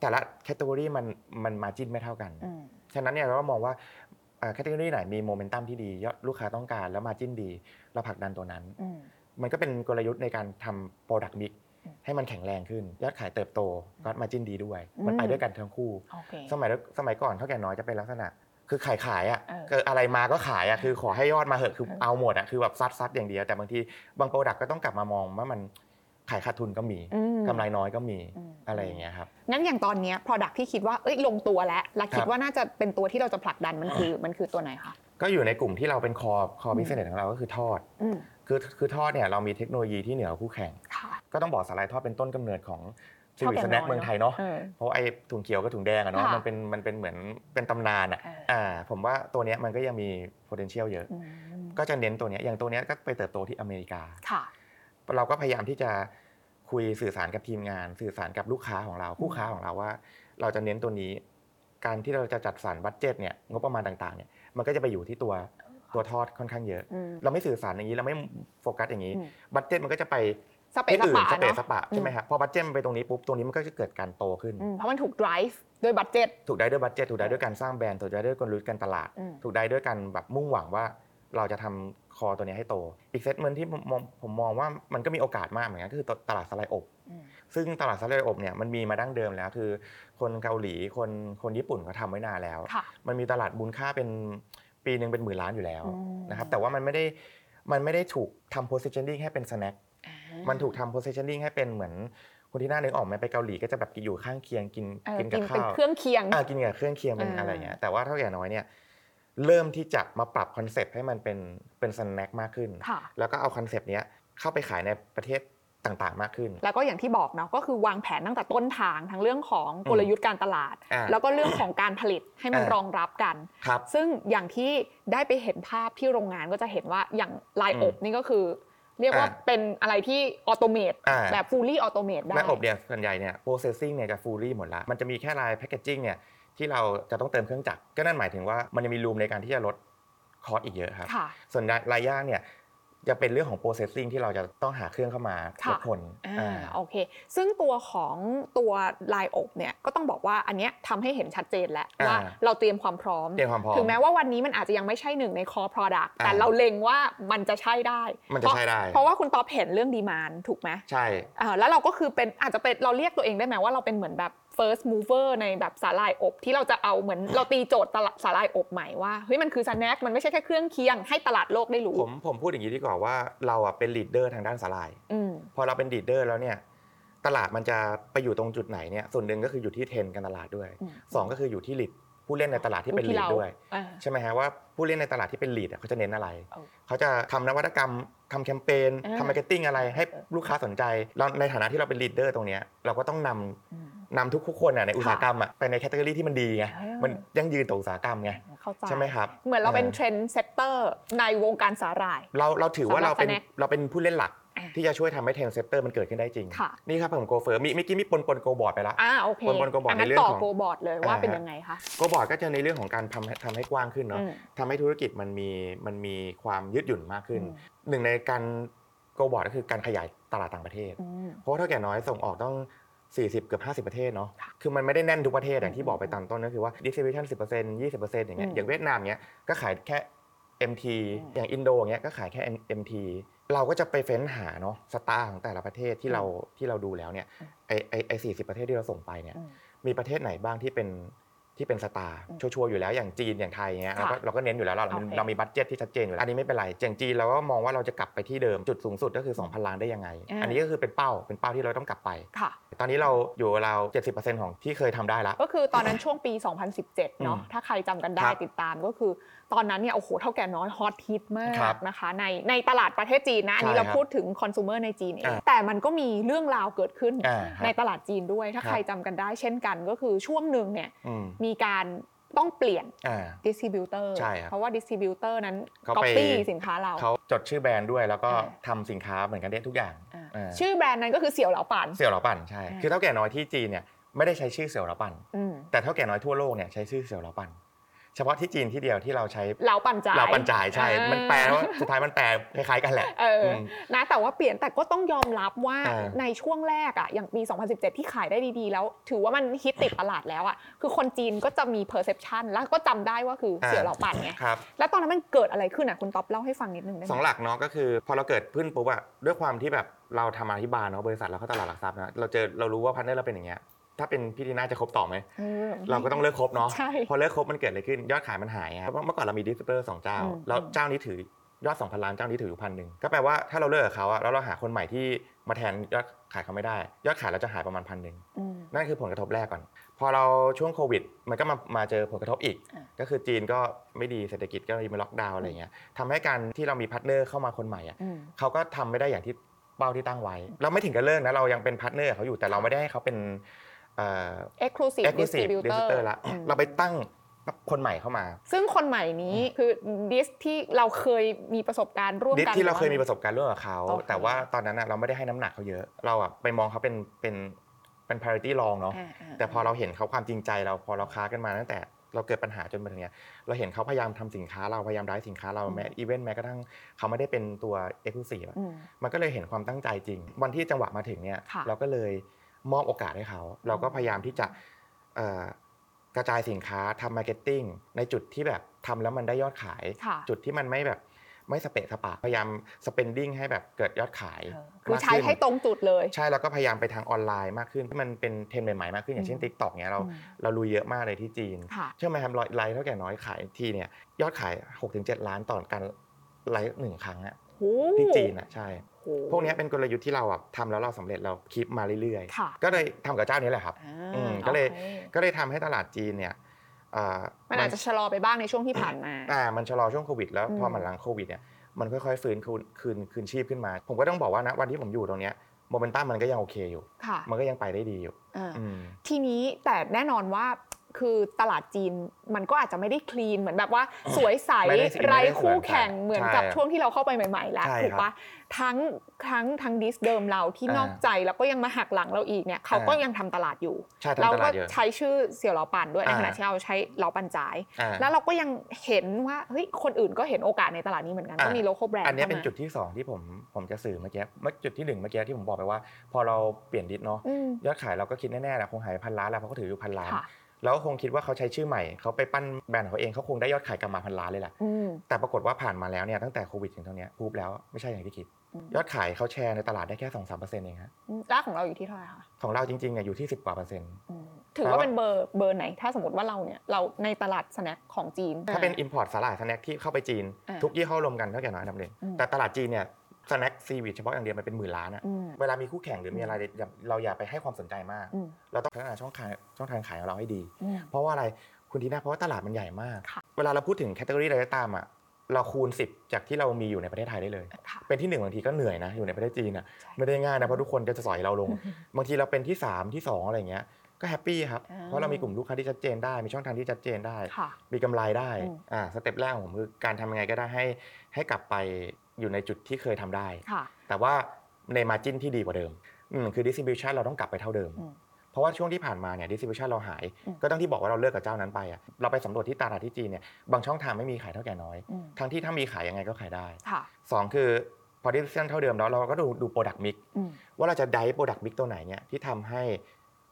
แต่ละ category มันมัน margin ไม่เท่ากันอืมฉะนั้นเนี่ยเราก็มองว่า category ไหนมีโมเมนตัมที่ดียอดลูกค้าต้องการแล้ว margin ดี เราผลักดันตัวนั้นอืมมันก็เป็นกลยุทธ์ในการทำ product mix อืมให้มันแข็งแรงขึ้น ยอดขายเติบโตก็ margin ดีด้วยอืมมันไปด้วยกันทั้งคู่โอเคสมัยสมัยก่อนเถ้าแก่น้อยจะเป็นลักษณะ คือขายขายอะเออคืออะไรมาก็ขายอะคือขอให้ยอดมาเหอะคือเออเอาหมดอะคือแบบซัดซัดอย่างเดียวแต่บางทีบาง product ก็ต้องกลับมามองว่ามันขายขาดทุนก็มีอืมกำไรน้อยก็มีอืมอะไรอย่างเงี้ยครับงั้นอย่างตอนเนี้ย product ที่คิดว่าเอ้ยลงตัวแล้วและคิดครับว่าน่าจะเป็นตัวที่เราจะผลักดันมันคือมันคือตัวไหนคะก็อยู่ในกลุ่มที่เราเป็นคอคออืมบิสเนสของเราก็คือทอดอืมคือคือทอดเนี่ยเรามีเทคโนโลยีที่เหนือกว่าคู่แข่งค่ะก็ต้องบอกสาหร่ายทอดเป็นต้นกำเนิดของ ซีเท่าวิแก่สแน็คน้อยเมืองไทยเนาะเออเพราะไอ้ถุงเขียวกับถุงแดงอะเนาะค่ะมันเป็นมันเป็นเหมือนเป็นตำนานอะเอออ่าผมว่าตัวเนี้ยมันก็ยังมี potential เยอะอืมก็จะเน้นตัวเนี้ยอย่างตัวเนี้ยก็ไปเติบโตที่อเมริกาค่ะเราก็พยายามที่จะคุยสื่อสารกับทีมงาน สื่อสารกับลูกค้าของเราคู่ค้าของเราว่า เราจะเน้นตัวนี้ การที่เราจะจัดสรร budget เนี่ยงบประมาณต่างๆเนี่ยมันก็จะไปอยู่ที่ตัวตัวทอดค่อนข้างเยอะอืมเราไม่สื่อสารอย่างนี้เราไม่โฟกัสอย่างนี้อืม budget มันก็จะไป สเปะสปะที่อื่นสเปซเนาะใช่ไหมครับพอ budget มันไปตรงนี้ปุ๊บตรงนี้มันก็จะเกิดการโตขึ้น อืมเพราะมันถูก drive โดย budget ถูก drive ด้วย budget ถูก drive ด้วยการสร้างแบรนด์ถูก drive ด้วยกลยุทธ์การตลาด อืม ถูกได้ด้วยการแบบมุ่งหวังว่าเราจะทำคอตัวนี้ให้โต อีกเซตเมนที่ผมมองผมมองว่ามันก็มีโอกาสมากเหมือนกันก็คือตลาดสไลด์อบ อืม ซึ่งตลาดสไลด์อบเนี่ยมันมีมาดั้งเดิมแล้วคือ คนเกาหลีคนคนญี่ปุ่นเขาทำไว้นานแล้ว ค่ะมันมีตลาดมูลค่าเป็นปีหนึ่งเป็นหมื่นล้านอยู่แล้วอืม นะครับแต่ว่ามันไม่ได้มันไม่ได้ถูกทำ positioning ให้เป็น snack อ่า มันถูกทำ positioning ให้เป็นเหมือนคนที่น่านึกออกไหมไปเกาหลีก็จะแบบอยู่ข้างเคียงกินเออกินกิกับนเป็นข้าวเครื่องเคียงอ่ากินกับเครื่องเคียงเป็นอ่าอะไรอย่างเงี้ยแต่ว่าเท่าแก่น้อยเนี่ยเริ่มที่จะมาปรับ concept ให้มันเป็นเป็น snack มากขึ้นค่ะแล้วก็เอา concept เนี้ยเข้าไปขายในประเทศต่างๆ มากขึ้น แล้วก็อย่างที่บอกเนาะก็คือวางแผนตั้งแต่ต้นทางทั้งเรื่องของกลยุทธ์การตลาดอ่าแล้วก็เรื่องของการผลิตให้มันอ่ารองรับกันครับซึ่งอย่างที่ได้ไปเห็นภาพที่โรงงานก็จะเห็นว่าอย่างลายอืมอบนี่ก็คือ เรียกว่าอ่าเป็นอะไรที่ automate อ่าแบบ fully automate ได้แม้อบเนี่ยส่วนใหญ่เนี่ย processing เนี่ยจะ fully หมดละมันจะมีแค่ line packaging เนี่ยที่เราจะต้องเติมเครื่องจักรก็นั่นหมายถึงว่ามันยังมีรูมในการที่จะลดคอสอีกเยอะครับค่ะส่วนรายย่างเนี่ย จะเป็นเรื่องของ processing ที่เราจะต้องหาเครื่องเข้ามาค่ะลดคนอ่าอ่าโอเค ซึ่งตัวของตัวลายอบเนี่ยก็ต้องบอกว่าอันเนี้ยทำให้เห็นชัดเจนแล้วอ่าว่าเราเตรียมความพร้อมเตรียมความพร้อม ถึงแม้ว่าวันนี้มันอาจจะยังไม่ใช่หนึ่งใน core product แต่อ่าเราเล็งว่ามันจะใช่ได้ มันจะใช่ได้ เพราะว่าคุณต๊อบเห็นเรื่องดีมานถูกไหมใช่อ่าแล้วเราก็คือเป็นอาจจะเป็นเราเรียกตัวเองได้ไหมว่าเราเป็นเหมือนแบบ first mover ในแบบสาหร่ายอบที่เราจะเอาเหมือนเราตีโจทย์ตลาดสาหร่ายอบใหม่ว่าเฮ้ยมันคือ snack มันไม่ใช่แค่เครื่องเคียงให้ตลาดโลกได้รู้ ผมผมพูดอย่างนี้ดีกว่าว่าเราอะเป็น leader ทางด้านสาหร่ายอืมพอเราเป็น leader แล้วเนี่ยตลาดมันจะไปอยู่ตรงจุดไหนเนี่ยส่วนหนึ่งก็คืออยู่ที่เทรนด์การตลาดด้วยอืมสองก็คืออยู่ที่ lead ผู้เล่นในตลาดที่เป็นอยู่ที่ lead เราด้วยอ่าใช่ไหมฮะว่าผู้เล่นในตลาดที่เป็น lead อะเขาจะเน้นอะไรเอาเขาจะทำนวัตกรรมทำแคมเปญอ่าทำ marketing อะไรให้เออลูกค้าสนใจเราในฐานะที่เราเป็น leader ตรงเนี้ยเราก็ต้องนำอืมนำทุกๆคนอะในอุตสาหกรรมอะไปใน category ที่มันดีไงอ่ามัมันยั่งยืนต่ออุตสาหกรรมไงเข้าใจใช่ไหมครับเหมือนเราเป็นเออ trend setter ในวงการสาหร่าย เราเราถือว่าสำหรับเราเป็น snack เราเป็นผู้เล่นหลักอ่า ที่จะช่วยทำให้ trendsetter มันเกิดขึ้นได้จริงค่ะนี่ครับผม Go Firm เมื่อกี้มีปนปน Go Broad ไปแล้วอ่าโอเคบนบน Go Broad งั้นในเรื่องต่อของ Go Broadร์ดเลยว่าอ่าเป็นยังไงคะ Go Broad ก็จะในเรื่องของการทำให้ทำให้กว้างขึ้นเนาะอืมทำให้ธุรกิจมันมีมันมีความยืดหยุ่นมากขึ้นอืมหนึ่งในการโกบอร์ดก็คือการขยายตลาดต่างประเทศอืมเพราะว่าเท่าแก่น้อยส่งออกต้อง40 เกือบ 50 ประเทศเนาะค่ะคือมันไม่ได้แน่นทุกประเทศอย่างอืที่มบอกไปตอนต้นก็คือว่า distribution 10% 20%อย่างเงี้อืยมอย่างเวียดนามเงี้ย ก็ขายแค่ MT อืมอย่างอินโดเงี้ยก็ขายแค่ MT เราก็จะไปเฟ้นหาเนาะสตาร์ของแต่ละประเทศที่เราที่เราดูแล้วเนี่ยอืมไอไอไอ40ประเทศที่เราส่งไปเนี่ยอืมมีประเทศไหนบ้างที่เป็น ที่เป็น star อืมชัวร์ๆอยู่แล้วอย่างจีนอย่างไทยเงี้ยเราก็ค่ะเราก็เน้นอยู่แล้วเราโอเคเรามี budget ที่ชัดเจนอยู่แล้วอันนี้ไม่เป็นไรอย่างจีนเราก็มองว่าเราจะกลับไปที่เดิมจุดสูงสุดก็คือ 2,000 ล้านได้ยังไงอ่าอันนี้ก็คือเป็นเป้าเป็นเป้าที่เราต้องกลับไปค่ะตอนนี้เราอยู่เราว่า 70%ของที่เคยทำได้ละก็คือตอนนั้นช่วงปี 2017 เนาะอืมถ้าใครจำกันได้ครับติดตามก็คือตอนนั้นเนี่ยโอ้โหเถ้าแก่น้อยฮอตฮิตมากครับนะคะในในตลาดประเทศจีนนะอันนี้ใช่เราครับพูดถึงคอน sumer ในจีนเองอ่าแต่มันก็มีเรื่องราวเกิดขึ้นอ่าครับในตลาดจีนด้วยถ้าครับใครจำกันได้เช่นกันก็คือช่วงหนึ่งเนี่ยอืมมีการต้องเปลี่ยนอ่า distributor ใช่ครับเพราะว่า distributor นั้นเขาก๊อไปปปี้สินค้าเราเขาจดชื่อแบรนด์ด้วยแล้วก็อ่าทำสินค้าเหมือนกันได้ทุกอย่างอ่าอ่าชื่อแบรนด์นั้นก็คือเสี่ยวเหลาปั่นเสี่ยวเหลาปั่นใช่อ่าคือเถ้าแก่น้อยที่จีนเนี่ยไม่ได้ใช้ชื่อเสี่ยวเหลาปั่นอืมแต่เถ้าแก่น้อยทั่วโลกเนี่ยใช้ชื่อเสี่ยวเหลาปั่นเฉพาะที่จีนที่เดียวที่เราใช้เหลาปั่นจ่ายเหลาปั่นจ่ายใช่อ่ามัมันแปลว่าสุดท้ายมันแปลคล้ายๆกันแหละเอออมนะแต่ว่าเปลี่ยนแต่ก็ต้องยอมรับว่าอ่าในช่วงแรกอะอย่างปี 2017 ที่ขายได้ดีๆ แล้ว ถือว่ามันฮิตติดตลาดแล้วอะคือคนจีนก็จะมี perception แล้วก็จำได้ว่าคือเสี่ยวเหลาปั่นไงครับแล้วตอนนั้นมันเกิดอะไรขึ้นอะคุณต๊อบเล่าให้ฟังนิดนึงได้ไหม สองหลักเนาะก็คือ พอเราเกิดขึ้นปุ๊บอะด้วยความที่แบบเราทำธรรมาภิบาลเนาะบริษัทเราเข้าตลาดหลักทรัพย์นะเราเจอเรารู้ว่า partner เราเป็นอย่างเงี้ย ถ้าเป็นพี่ทีน่าจะคบต่อไหมเออเราก็ต้องเลิกคบเนาะ ใช่พอเลิกคบมันเกิดอะไรขึ้น ยอดขายมันหายครับเพราะเมื่อก่อนเรามี distributor สองเจ้า อืม แล้วอืมเจ้านี้ถือยอด 2,000 ล้าน เจ้านี้ถืออยู่พันหนึ่งก็แปลว่าถ้าเราเลิกกับเขาอะแล้วเราหาคนใหม่ที่มาแทนยอดขายเขาไม่ได้ ยอดขายเราจะหายประมาณพันหนึ่ง อืม นั่นคือผลกระทบแรกก่อน พอเราช่วงโควิด มันก็มามาเจอผลกระทบอีก อ่าก็คือจีนก็ไม่ดีเศรษฐกิจก็มีล็อกดาวน์อะไรเงี้ยทำให้การที่เรามี partner เข้ามาคนใหม่อะอืม เขาก็ทำไม่ได้อย่างที่เป้าที่ตั้งไว้ เราไม่ถึงกับเลิกนะเรายังเป็น partner กับเขาอยู่แต่เราไม่ได้ให้เขาเป็นเอ่อ exclusive exclusive distributor distributor ละอืมเราไปตั้งคนใหม่เข้ามา ซึ่งคนใหม่นี้คือ dis ที่เราเคยมีประสบการณ์ร่วมกัน dis ที่เราเคยมีประสบการณ์ร่วมกับเขาโอเคแต่ว่าตอนนั้นน่ะเราไม่ได้ให้น้ำหนักเขาเยอะ เราอะไปมองเขาเป็นเป็นเป็น parity รองเนาะอ่าอ่าแต่พอเราเห็นเขาความจริงใจเราพอเราค้ากันมาตั้งแต่เราเกิดปัญหาจนมาถึงเนี้ยเราเห็นเขาพยายามทำสินค้าเราพยายามได้สินค้าเราแม้อีเวนต์แม้กระทั่งเขาไม่ได้เป็นตัว exclusive อะอืมมันก็เลยเห็นความตั้งใจจริง วันที่จังหวะมาถึงเนี่ยค่ะเราก็เลย มอบโอกาสให้เขา เราก็พยายามที่จะเอ่อกระจายสินค้าทำ marketingในจุดที่แบบทำแล้วมันได้ยอดขายค่ะจุดที่มันไม่แบบไม่สเปะสปะพยายาม spending ให้แบบเกิดยอดขายเออมากขึ้นคือใช้ให้ตรงจุดเลย ใช่แล้วก็พยายามไปทางออนไลน์มากขึ้นที่มันเป็นเทรนด์ใหม่ๆมากขึ้นอย่างเช่นอืม t ิ k t o k เนี้ยเราอืมเราลุยเยอะมากเลยที่จีนค่ะเชื่อไหมครับไลฟ์เถ้าแก่น้อยขายทีเนี่ยยอดขาย 6-7 ล้านต่อการไลฟ์หนึ่งครั้งอะโอ้ ที่จีนอะใช่โอ้พวกเนี้ยเป็นกลยุทธ์ที่เราอะทำแล้วเราสำเร็จเราคลิปมาเรื่อยค่ะๆก็เลยทำกับเจ้านี้แหละครับอ่าอืมก็เลยโอคก็เลยทำให้ตลาดจีนเนี่ยเอ่อมันอาจจะชะลอไปบ้างในช่วงที่ผ่านมาอ่ามันชะลอช่วงโควิด แล้วอืมพอมันหลังโควิดเนี่ยมันค่อยๆฟื้นคืนคืนคืนชีพขึ้นมา ผมก็ต้องบอกว่านะวันที่ผมอยู่ตรงเนี้ยโมเมนตัมมันก็ยังโอเคอยู่ค่ะมันก็ยังไปได้ดีอยู่อ่าอืมทีนี้แต่แน่นอนว่า คือตลาดจีนมันก็อาจจะไม่ได้คลีนเหมือนแบบว่าสวยใสไม่ได้ไม่ได้ไร้สวยคู่แข่งใสเหมือนกับใช่ช่วงที่เราเข้าไปใหม่ ๆ แล้วใช่ถูกครับปะทั้งทั้งทั้งดิสเดิมเราที่อ่านนอกใจแล้วก็ยังมาหักหลังเราอีกเนี่ยเขาก็อ่ายัยังทำตลาดอยู่ใช่เราก็ทำตลาดเยอะใช้ชื่อเสี่ยวเหลาปั่นด้วยในอ่าขณะที่เราใช้เหลาปั่นจ่ายอ่าแล้วเราก็ยังเห็นว่าเฮ้ยคนอื่นก็เห็นโอกาสในตลาดนี้เหมือนกันอ่าก็มี local brand อันเนี้ยเข้าเป็นจุดที่ 2 ที่ผมผมจะสื่อเมื่อกี้เมื่อจุดที่หนึ่งเมื่อกี้ที่ผมบอกไปว่า พอเราเปลี่ยน dis เนาะอืมยอดขายเราก็คิดแน่ๆแหละคงหายไปพันล้านแล้วเพราะเขาถืออยู่พันล้านค่ะ แล้วก็คงคิดว่าเขาใช้ชื่อใหม่เขาไปปั้นแบรนด์ของเขาเองเขาคงได้ยอดขายกลับมาพันล้านเลยแหละอืมแต่ปรากฏว่าผ่านมาแล้วเนี่ยตั้งแต่โควิดถึงเท่านี้ปุ๊บแล้วไม่ใช่อย่างที่คิดอืมยอดขายเขาแชร์ในตลาดได้แค่สองสามเปอร์เซ็นต์เองฮะแล้วของเราอยู่ที่เท่าไหร่คะของเราจริงๆเนี่ยอยู่ที่สิบกว่าเปอร์เซ็นต์อืมถือว่าเป็นเบอร์เบอร์ไหน ถ้าสมมติว่าเราเนี่ยเราในตลาด snack ของจีน ถ้าเป็น Import สาหร่ายสแน็คที่เข้าไปจีนอ่าทุกยี่ห้อรวมกันเถ้าแก่น้อยอันดับหนึ่งอืมแต่ตลาดจีนเนี่ย snack seaweed เฉพาะอย่างเดียวมันเป็นหมื่นล้านอะอืมเวลามีคู่แข่งหรือมีอะไรอย่าเราอย่าไปให้ความสนใจมากอืมเราต้องพัฒนาช่องทางช่องทางขายของเราให้ดีอืมเพราะว่าอะไรคุณทีน่าเพราะว่าตลาดมันใหญ่มากค่ะเวลาเราพูดถึง category อะไรก็ตามอะเราคูณ 10 จากที่เรามีอยู่ในประเทศไทยได้เลยค่ะเป็นที่หนึ่งบางทีก็เหนื่อยนะอยู่ในประเทศจีนอะใช่ไม่ได้ง่ายนะเพราะทุกคนก็จะสอยเราลง บางทีเราเป็นที่ 3 ที่ 2 อะไรอย่างเงี้ยก็ happy ครับอ่าเพราะเรามีกลุ่มลูกค้าที่ชัดเจนได้ มีช่องทางที่ชัดเจนได้ค่ะมีกำไรได้อืมอ่า step แรกของผมคือการทำยังไงก็ได้ให้ให้กลับไป อยู่ในจุดที่เคยทำได้ ค่ะ แต่ว่าใน margin ที่ดีกว่าเดิมอืมคือ distribution เราต้องกลับไปเท่าเดิม อืมเพราะว่าช่วงที่ผ่านมาเนี่ย distribution เราหาย อืม ก็ต้องที่บอกว่าเราเลิกกับเจ้านั้นไปอะเราไปสำรวจที่ตลาดที่จีนเนี่ย บางช่องทางไม่มีขายเถ้าแก่น้อย อืมทั้งที่ถ้ามีขายยังไงก็ขายได้ค่ะ สองคือพอ distribution เท่าเดิมแล้วเราก็ดูดู product mix อืม ว่าเราจะได้ product mix ตัวไหนเนี่ยที่ทำให้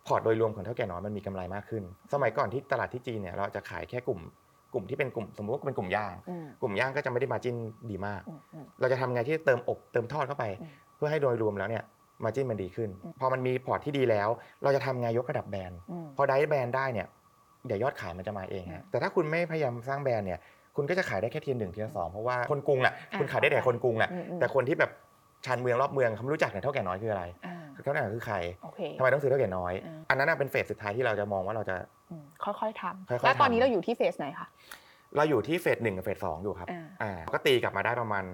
พอร์ตโดยรวมของเถ้าแก่น้อยมันมีกำไรมากขึ้น สมัยก่อนที่ตลาดที่จีนเนี่ยเราจะขายแค่กลุ่ม กลุ่มที่เป็นกลุ่มสมมติว่าเป็นกลุ่มย่างอืมกลุ่มย่างก็จะไม่ได้ margin ดีมากอืมอืมเราจะทำไงที่เติมอบเติมทอดเข้าไปอืมเพื่อให้โดยรวมแล้วเนี่ย margin มันดีขึ้นอืมพอมันมีพอร์ตที่ดีแล้ว เราจะทำไงยกระดับแบรนด์อืมพอได้แบรนด์ได้เนี่ยเดี๋ยวยอดขายมันจะมาเองฮะแต่ถ้าคุณไม่พยายามสร้างแบรนด์เนี่ยคุณก็จะขายได้แค่ทีละหนึ่งทีละสองเพราะว่าคนกรุงอะอ่าคุณขายได้แต่คนกรุงอะอืมอืมแต่คนที่แบบชานเมืองรอบเมืองเขาไม่รู้จักเนี่ยเท่าแก่น้อยคืออะไรอ่าเท่าแก่น้อยคือใครโอเคทำไมต้องซื้อเท่าแก่น้อยอ่าอันนั้นนะเป็นเฟสสุดท้ายที่เราจะมองว่าเราจะอืม ค่อยๆทค่อยๆำแล้วตอนทำนี้เราอยู่ที่เฟสไหนคะเราอยู่ที่เฟสหนึ่งกับเฟสสองอยู่ครับอ่าอ่าก็ตีกลับมาได้ประมาณ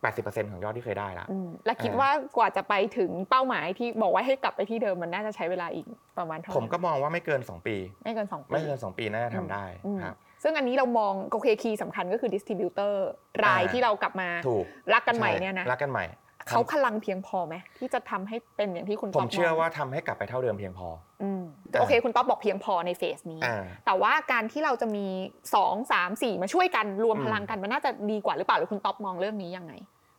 80%ของยอดที่เคยได้ละอืมและคิดอ่าว่ากว่าจะไปถึงเป้าหมายที่บอกว่าให้กลับไปที่เดิมมันน่าจะใช้เวลาอีกประมาณเท่าไหร่ผมก็มองว่าไม่เกิน 2 ปี ไม่เกินสองปี ไม่เกิน 2 ปีน่าจะทำได้อืมครับซึ่งอันนี้เรามองโอเค key สำคัญก็คือ distributor รายอ่าที่เรากลับมาถูกรักกันใหม่ช่เนี่ยนะรักกันใหม่ เขาพลังเพียงพอไหมที่จะทำให้เป็นอย่างที่คุณผต๊มอบเชื่อมงว่าทำให้กลับไปเท่าเดิมเพียงพออืมอ่าโอเค คุณต๊อบบอกเพียงพอใน phase นี้อ่าแต่ว่าการที่เราจะมี 2 3 4 มาช่วยกันรวมอืมพลังกันมันน่าจะดีกว่าหรือเปล่าหรือคุณต๊อบมองเรื่องนี้ยังไง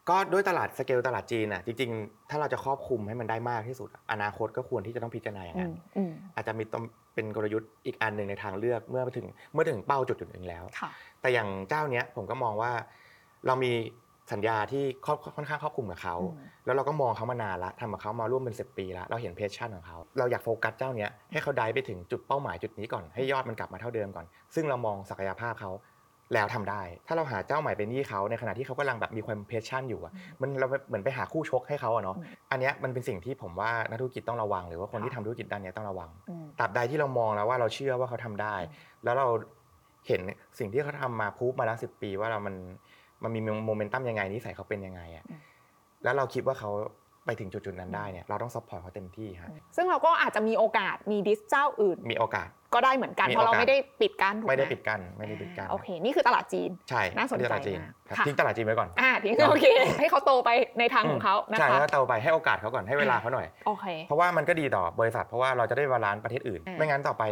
ก็ด้วยตลาดสเกลตลาดจีนน่ะจริงๆ ถ้าเราจะครอบคลุมให้มันได้มากที่สุดอะอนาคตก็ควรที่จะต้องพิจารณาอย่างอืนั้นมอืมอาจจะมีต้องเป็นกลยุทธ์อีกอันหนึ่งในทางเลือกเมื่อไปถึงเมื่อถึงเป้าจุดจุดหนึ่งแล้วค่ะแต่อย่างเจ้าเนี้ยผมก็มองว่าเรามี สัญญาที่ครอบค่อนข้างครอบคลุมกับเขาอืมแล้วเราก็มองเขามานานละทำกับเขามาร่วมเป็นสิบปีแล้วเราเห็น passion ของเขา เราอยากโฟกัสเจ้าเนี้ยให้เขาได้ไปถึงจุดเป้าหมายจุดนี้ก่อน ให้ยอดมันกลับมาเท่าเดิมก่อน ซึ่งเรามองศักยภาพเขาแล้วทำได้ ถ้าเราหาเจ้าใหม่เป็นหนี้เขาในขณะที่เขากำลังแบบมีความ passion อยู่อะมันเราเหมือนไปหาคู่ชกให้เขาอะเนาะอืมอันเนี้ยมันเป็นสิ่งที่ผมว่านักธุรกิจต้องระวัง หรือว่าคนที่ทำธุรกิจด้านเนี้ยต้องระวังอืมตราบใดที่เรามองแล้วว่าเราเชื่อว่าเขาทำได้ แล้วเราเห็นสิ่งที่เขาทำมาพูดมาแล้วสิบปีว่าเรามัน มันมีโมเมนตัมยังไงนิสัยเขาเป็นยังไงอะอืมแล้วเราคิดว่าเขาไปถึงจุดๆนั้นได้เนี่ยเราต้อง support เขาเต็มที่ฮะซึ่งเราก็อาจจะมีโอกาสมี dis เจ้าอื่น มีโอกาสก็ได้เหมือนกันมีเพราะเราโอกาสไม่ได้ปิดกั้นถูกหไม่ได้ปิดกั้นไม่ได้ปิดกั้นอ่าโอเค นี่คือตลาดจีนใช่น่าสนใจที่ตลาดจีนมากครับค่ะทิ้งตลาดจีนไว้ก่อนอ่าทิ้งโอเค ให้เขาโตไปในทางของเขานะใช่คะแล้วโตไปให้โอกาสเขาก่อนให้เวลาเขาหน่อยโอเคเพราะว่ามันก็ดีต่อบริษัทเพราะว่าเราจะได้ balance ประเทศอื่นอ่าไม่งั้นต่อไป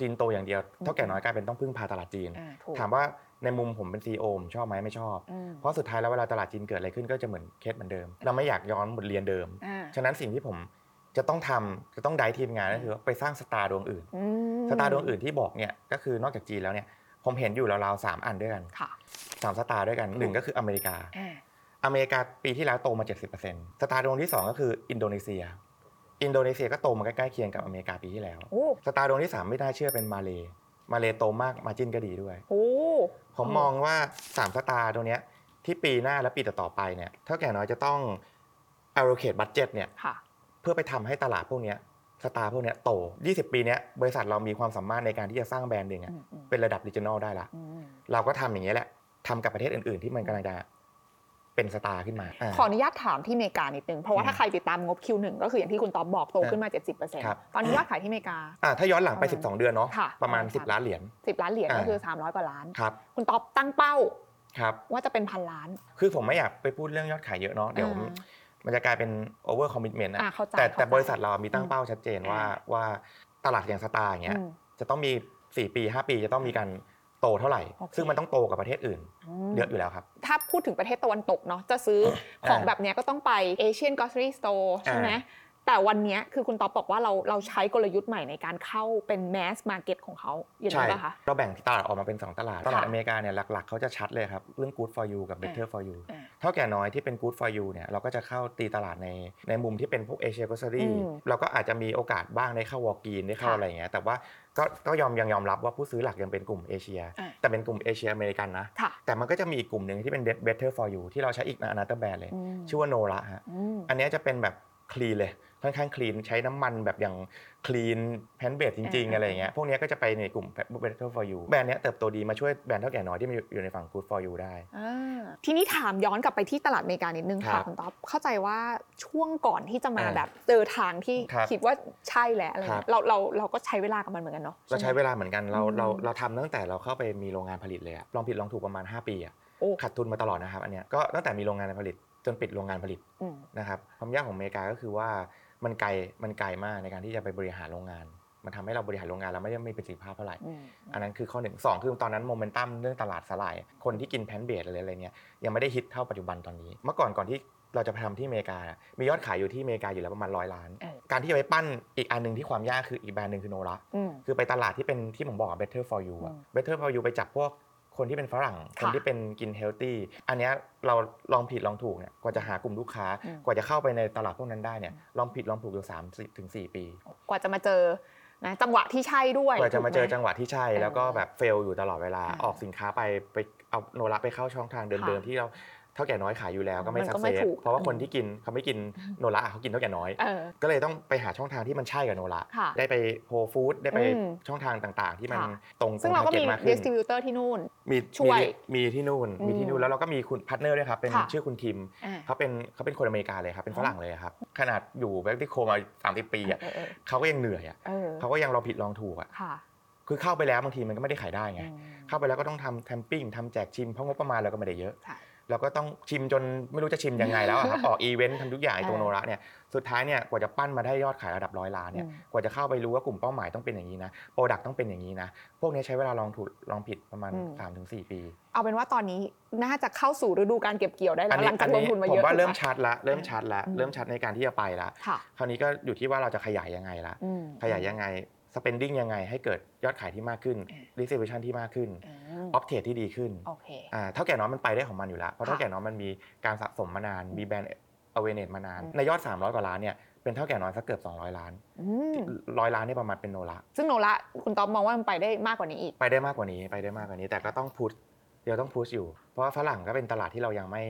จีนโตอย่างเดียวเถ้าแก่น้อยกลายเป็นต้องพึ่งพาตลาดจีนอ่าถูกถามว่า ในมุมผมเป็น CEO ผมชอบไหมไม่ชอบ อืม เพราะสุดท้ายแล้วเวลาตลาดจีนเกิดอะไรขึ้นก็จะเหมือนเคสเหมือนเดิม เราไม่อยากย้อนบทเรียนเดิม อ่าฉะนั้นสิ่งที่ผมจะต้องทำจะต้องได้ทีมงานก็คือว่าไปสร้าง star ดวงอื่น อืม star ดวงอื่นที่บอกเนี่ยก็คือนอกจากจีนแล้วเนี่ยผมเห็นอยู่ราวๆสามอันด้วยกันค่ะสาม star ด้วยกันหนึ่งก็คืออเมริกา อ่าอเมริกาปีที่แล้วโตมา 70% star ดวงที่สองก็คืออินโดนีเซีย อินโดนีเซียก็โตมาใกล้ๆเคียงกับอเมริกาปีที่แล้ว โอ้ star ดวงที่สามไม่น่าเชื่อเป็นมาเล มาเลโตมาก margin ก็ดีด้วย โอ้ผมมองว่า3 star ตรงเนี้ยที่ปีหน้าและปีต่อๆไปเนี่ยเถ้าแก่น้อยจะต้อง allocate budget เนี่ยค่ะ เพื่อไปทำให้ตลาดพวกเนี้ย star พวกเนี้ยโต 20 ปีเนี้ยบริษัทเรามีความสามารถในการที่จะสร้างแบรนด์หนึ่งอะอืมอืมเป็นระดับ regional ได้ละอืมเราก็ทำอย่างเงี้ยแหละทำกับประเทศอื่นๆที่มันกำลังจะ เป็นสตาร์ขึ้นมาาขออนุญาตถามที่อเมริกานิดนึง เพราะว่าถ้าใครติดตามงบ Q1 ก็คืออย่างที่คุณต๊อบบอกโตขึ้นมาครับ70%ตอนนี้ยอดขายที่อเมริกาอ่าถ้าย้อนหลังไปประมาณ12 เดือนเนาะค่ะประมาณประมาณ 10 ล้านเหรียญ10 ล้านเหรียญอ่าก็คือ 300กว่าล้านครับคุณต๊อบตั้งเป้าครับว่าจะเป็นพันล้าน คือผมไม่อยากไปพูดเรื่องยอดขายเยอะเนาะเดี๋ยวอ่ามันจะกลายเป็น over commitment อะอ่าเข้าใจแต่แต่เข้าใจบริษัทเรามีตั้งเป้าชัดเจนว่าอ่าว่าตลาดอย่างสตาร์อย่างเงี้ยอืมจะต้องมี 4 ปี 5 ปีจะต้องมีการ โตเท่าไหร่โอเคซึ่งมันต้องโตกับประเทศอื่นมเยอะอยู่แล้วครับ ถ้าพูดถึงประเทศตะวันตกเนาะจะซื้อของอ่าแบบเนี้ยก็ต้องไป Asian Grocery Store ใช่ไหมอ่าแต่วันเนี้ยคือคุณต๊อบบอกว่าเราเราใช้กลยุทธ์ใหม่ในการเข้าเป็น mass market ของเขาอย่างใช่นี้ป่ะคะเราแบ่งตลาดออกมาเป็น 2 ตลาด ตลาดค่ะอเมริกาเนี่ยหลักๆเขาจะชัดเลยครับ เรื่อง good for you กับ better for you อ่าเท่าแก่น้อยที่เป็น good for you เนี่ยเราก็จะเข้าตีตลาดในในมุมที่เป็นพวก Asia grocery อืมเราก็อาจจะมีโอกาสบ้างได้เข้า Walgreens ได้เข้าค่ะอะไรอย่างเงี้ยแต่ว่า ก็ก็ยอมยังยอมรับว่าผู้ซื้อหลักยังเป็นกลุ่มเอเชียอ่าแต่เป็นกลุ่มเอเชียอเมริกันนะค่ะแต่มันก็จะมีอีกกลุ่มหนึ่งที่เป็น better for you ที่เราใช้อีก another แบรนด์เลยอืมชื่อว่าโนระฮะอืมอันเนี้ยจะเป็นแบบ clean เลย ค่อนข้าง clean ใช้น้ำมันแบบอย่าง clean plant-based จริง ๆอ่าอะไรอย่างเงี้ยพวกเนี้ยก็จะไปในกลุ่ม better for you แบรนด์เนี้ยเติบโตดีมาช่วยแบรนด์เถ้าแก่น้อยที่มันอยู่ในฝั่ง good for you ได้อ่าทีนี้ถามย้อนกลับไปที่ตลาดอเมริกานิดนึงครัค่ะบคุณต๊อบเข้าใจว่าช่วงก่อนที่จะมาอ่าแบบเจอทางที่ครับคิดว่าใช่แล้วอะไรครัเงี้บยเราเราเราก็ใช้เวลากับมันเหมือนกันเนาะเราใช้ไหมเวลาเหมือนกันเราอืมเราเราทำตั้งแต่เราเข้าไปมีโรงงานผลิตเลยอะลองผิดลองถูกประมาณ 5 ปีอะโอ้ขาดทุนมาตลอดนะครับอันเนี้ยก็ตั้งแต่มีโรงงานผลิตจนปิดโรงงานผลิตอืมนะครับความยากของอเมริกาก็คือว่า มันไกลมันไกลมากในการที่จะไปบริหารโรงงาน มันทำให้เราบริหารโรงงานเราไม่ได้มีประสิทธิภาพเท่าไหร่อืมอันนั้นคือข้อหนึ่งสองคือตอนนั้นโมเมนตัมเรื่องตลาดสลาย คนที่กิน plant-based อะไรอะไรเนี่ยยังไม่ได้ฮิตเท่าปัจจุบันตอนนี้ เมื่อก่อนก่อนที่เราจะไปทำที่อเมริกา มียอดขายอยู่ที่อเมริกาอยู่แล้วประมาณร้อยล้านเออการที่จะไปปั้นอีกอันหนึ่งที่ความยากคืออีกแบรนด์หนึ่งคือโนระอืมคือไปตลาดที่เป็นที่ผมบอกอะ better for you อะอืม better for you ไปจับพวก คนที่เป็นฝรั่งค่ะคนที่เป็นกิน healthy อันเนี้ยเราลองผิดลองถูกเนี่ยกว่าจะหากลุ่มลูกค้าอืมกว่าจะเข้าไปในตลาดพวกนั้นได้เนี่ยลองผิดลองถูกอยู่สามถึงสี่ปี กว่าจะมาเจอนะจังหวะที่ใช่ด้วยกว่าจะมาเจอถูกไหจังหวะที่ใช่เออแล้วก็แบบ fail อยู่ตลอดเวลาอ่าออกสินค้าไปไปเอาโนระไปเข้าช่องทางเดิมๆค่ะที่เรา เถ้าแก่น้อยขายอยู่แล้วก็ไม่มันสัก็กไม่เซสถูกเพราะว่าคนที่กินเขาไม่กินโนระเขากินเถ้าแก่น้อยเออก็เลยต้องไปหาช่องทางที่มันใช่กับโนระค่ะได้ไป Whole Foods ได้ไปอืมช่องทางต่างๆ ที่มันค่ะตรงซึ่งเราก็มี target มากขึ้น distri butor ที่นู่นมีช่วยมีมีที่นู่นมีที่นู่อืนมแล้วเราก็มีคุณ partner ด้วยครับเป็นค่ะชื่อคุณทิมอ่าเขาเป็นเขาเป็นคนอเมริกาเลยครับเป็นฝรั่งเลยครับขนาดอยู่แบล็กติโคมา30ปีอะเออเออเขาก็ยังเหนื่อยอะเออเขาก็ยังลองผิดลองถูกอะค่ะคือเข้าไปแล้วบางทีมันก็ไม่ได้ขายได้ไงอืมเข้าไปแล้วก็ต้องทำแคมปิ้งทำแจกชิมเพราะงบประมาณเราก็ไม่ได้เยอะใช่ เราก็ต้องชิมจนไม่รู้จะชิมยังไงแล้วอะครับออกอีเวนต์ทำทุกอย่างไอ้ตัวเออโนระเนี่ยสุดท้ายเนี่ยกว่าจะปั้นมาได้ยอดขายระดับร้อยล้านเนี่ยอืมกว่าจะเข้าไปรู้ว่ากลุ่มเป้าหมายต้องเป็นอย่างนี้นะ product ต้องเป็นอย่างนี้นะพวกนี้ใช้เวลาลองถูกลองผิดประมาณอืม3-4 ปี เอาเป็นว่าตอนนี้น่าจะเข้าสู่ฤดูการเก็บเกี่ยวได้แล้วหลังจากลงทุนมาผเยมอะว่าเริ่มถูกไหชัดละเริ่มชัดละอืมเริ่มชัดในการที่จะไปละค่ะคราวนี้ก็อยู่ที่ว่าเราจะขยายยังไงละอืมขยายยังไง spending ยังไงให้เกิดยอดขายที่มากขึ้นอืม distribution ที่มากขึ้นอืมออฟเทรดที่ดีขึ้นโอเคอ่าเท่าแก่น้อยมันไปได้ของมันอยู่แล้ว เพราะค่ะเท่าแก่น้อยมันมีการสะสมมานาน มีแบรนด์ awareness มานานอืมในยอด 300 กว่าล้านเนี่ยเป็นเท่าแก่น้อยสักเกือบ 200 ล้านอืมร้อยล้านเนี่ยประมาณเป็นโนละซึ่งโนระคุณต๊อบมองว่ามันไปได้มากกว่านี้อีก ไปได้มากกว่านี้ไปได้มากกว่านี้ แต่ก็ต้อง push เดี๋ยวต้อง push อยู่ เพราะว่าฝรั่งก็เป็นตลาดที่เรายังไม่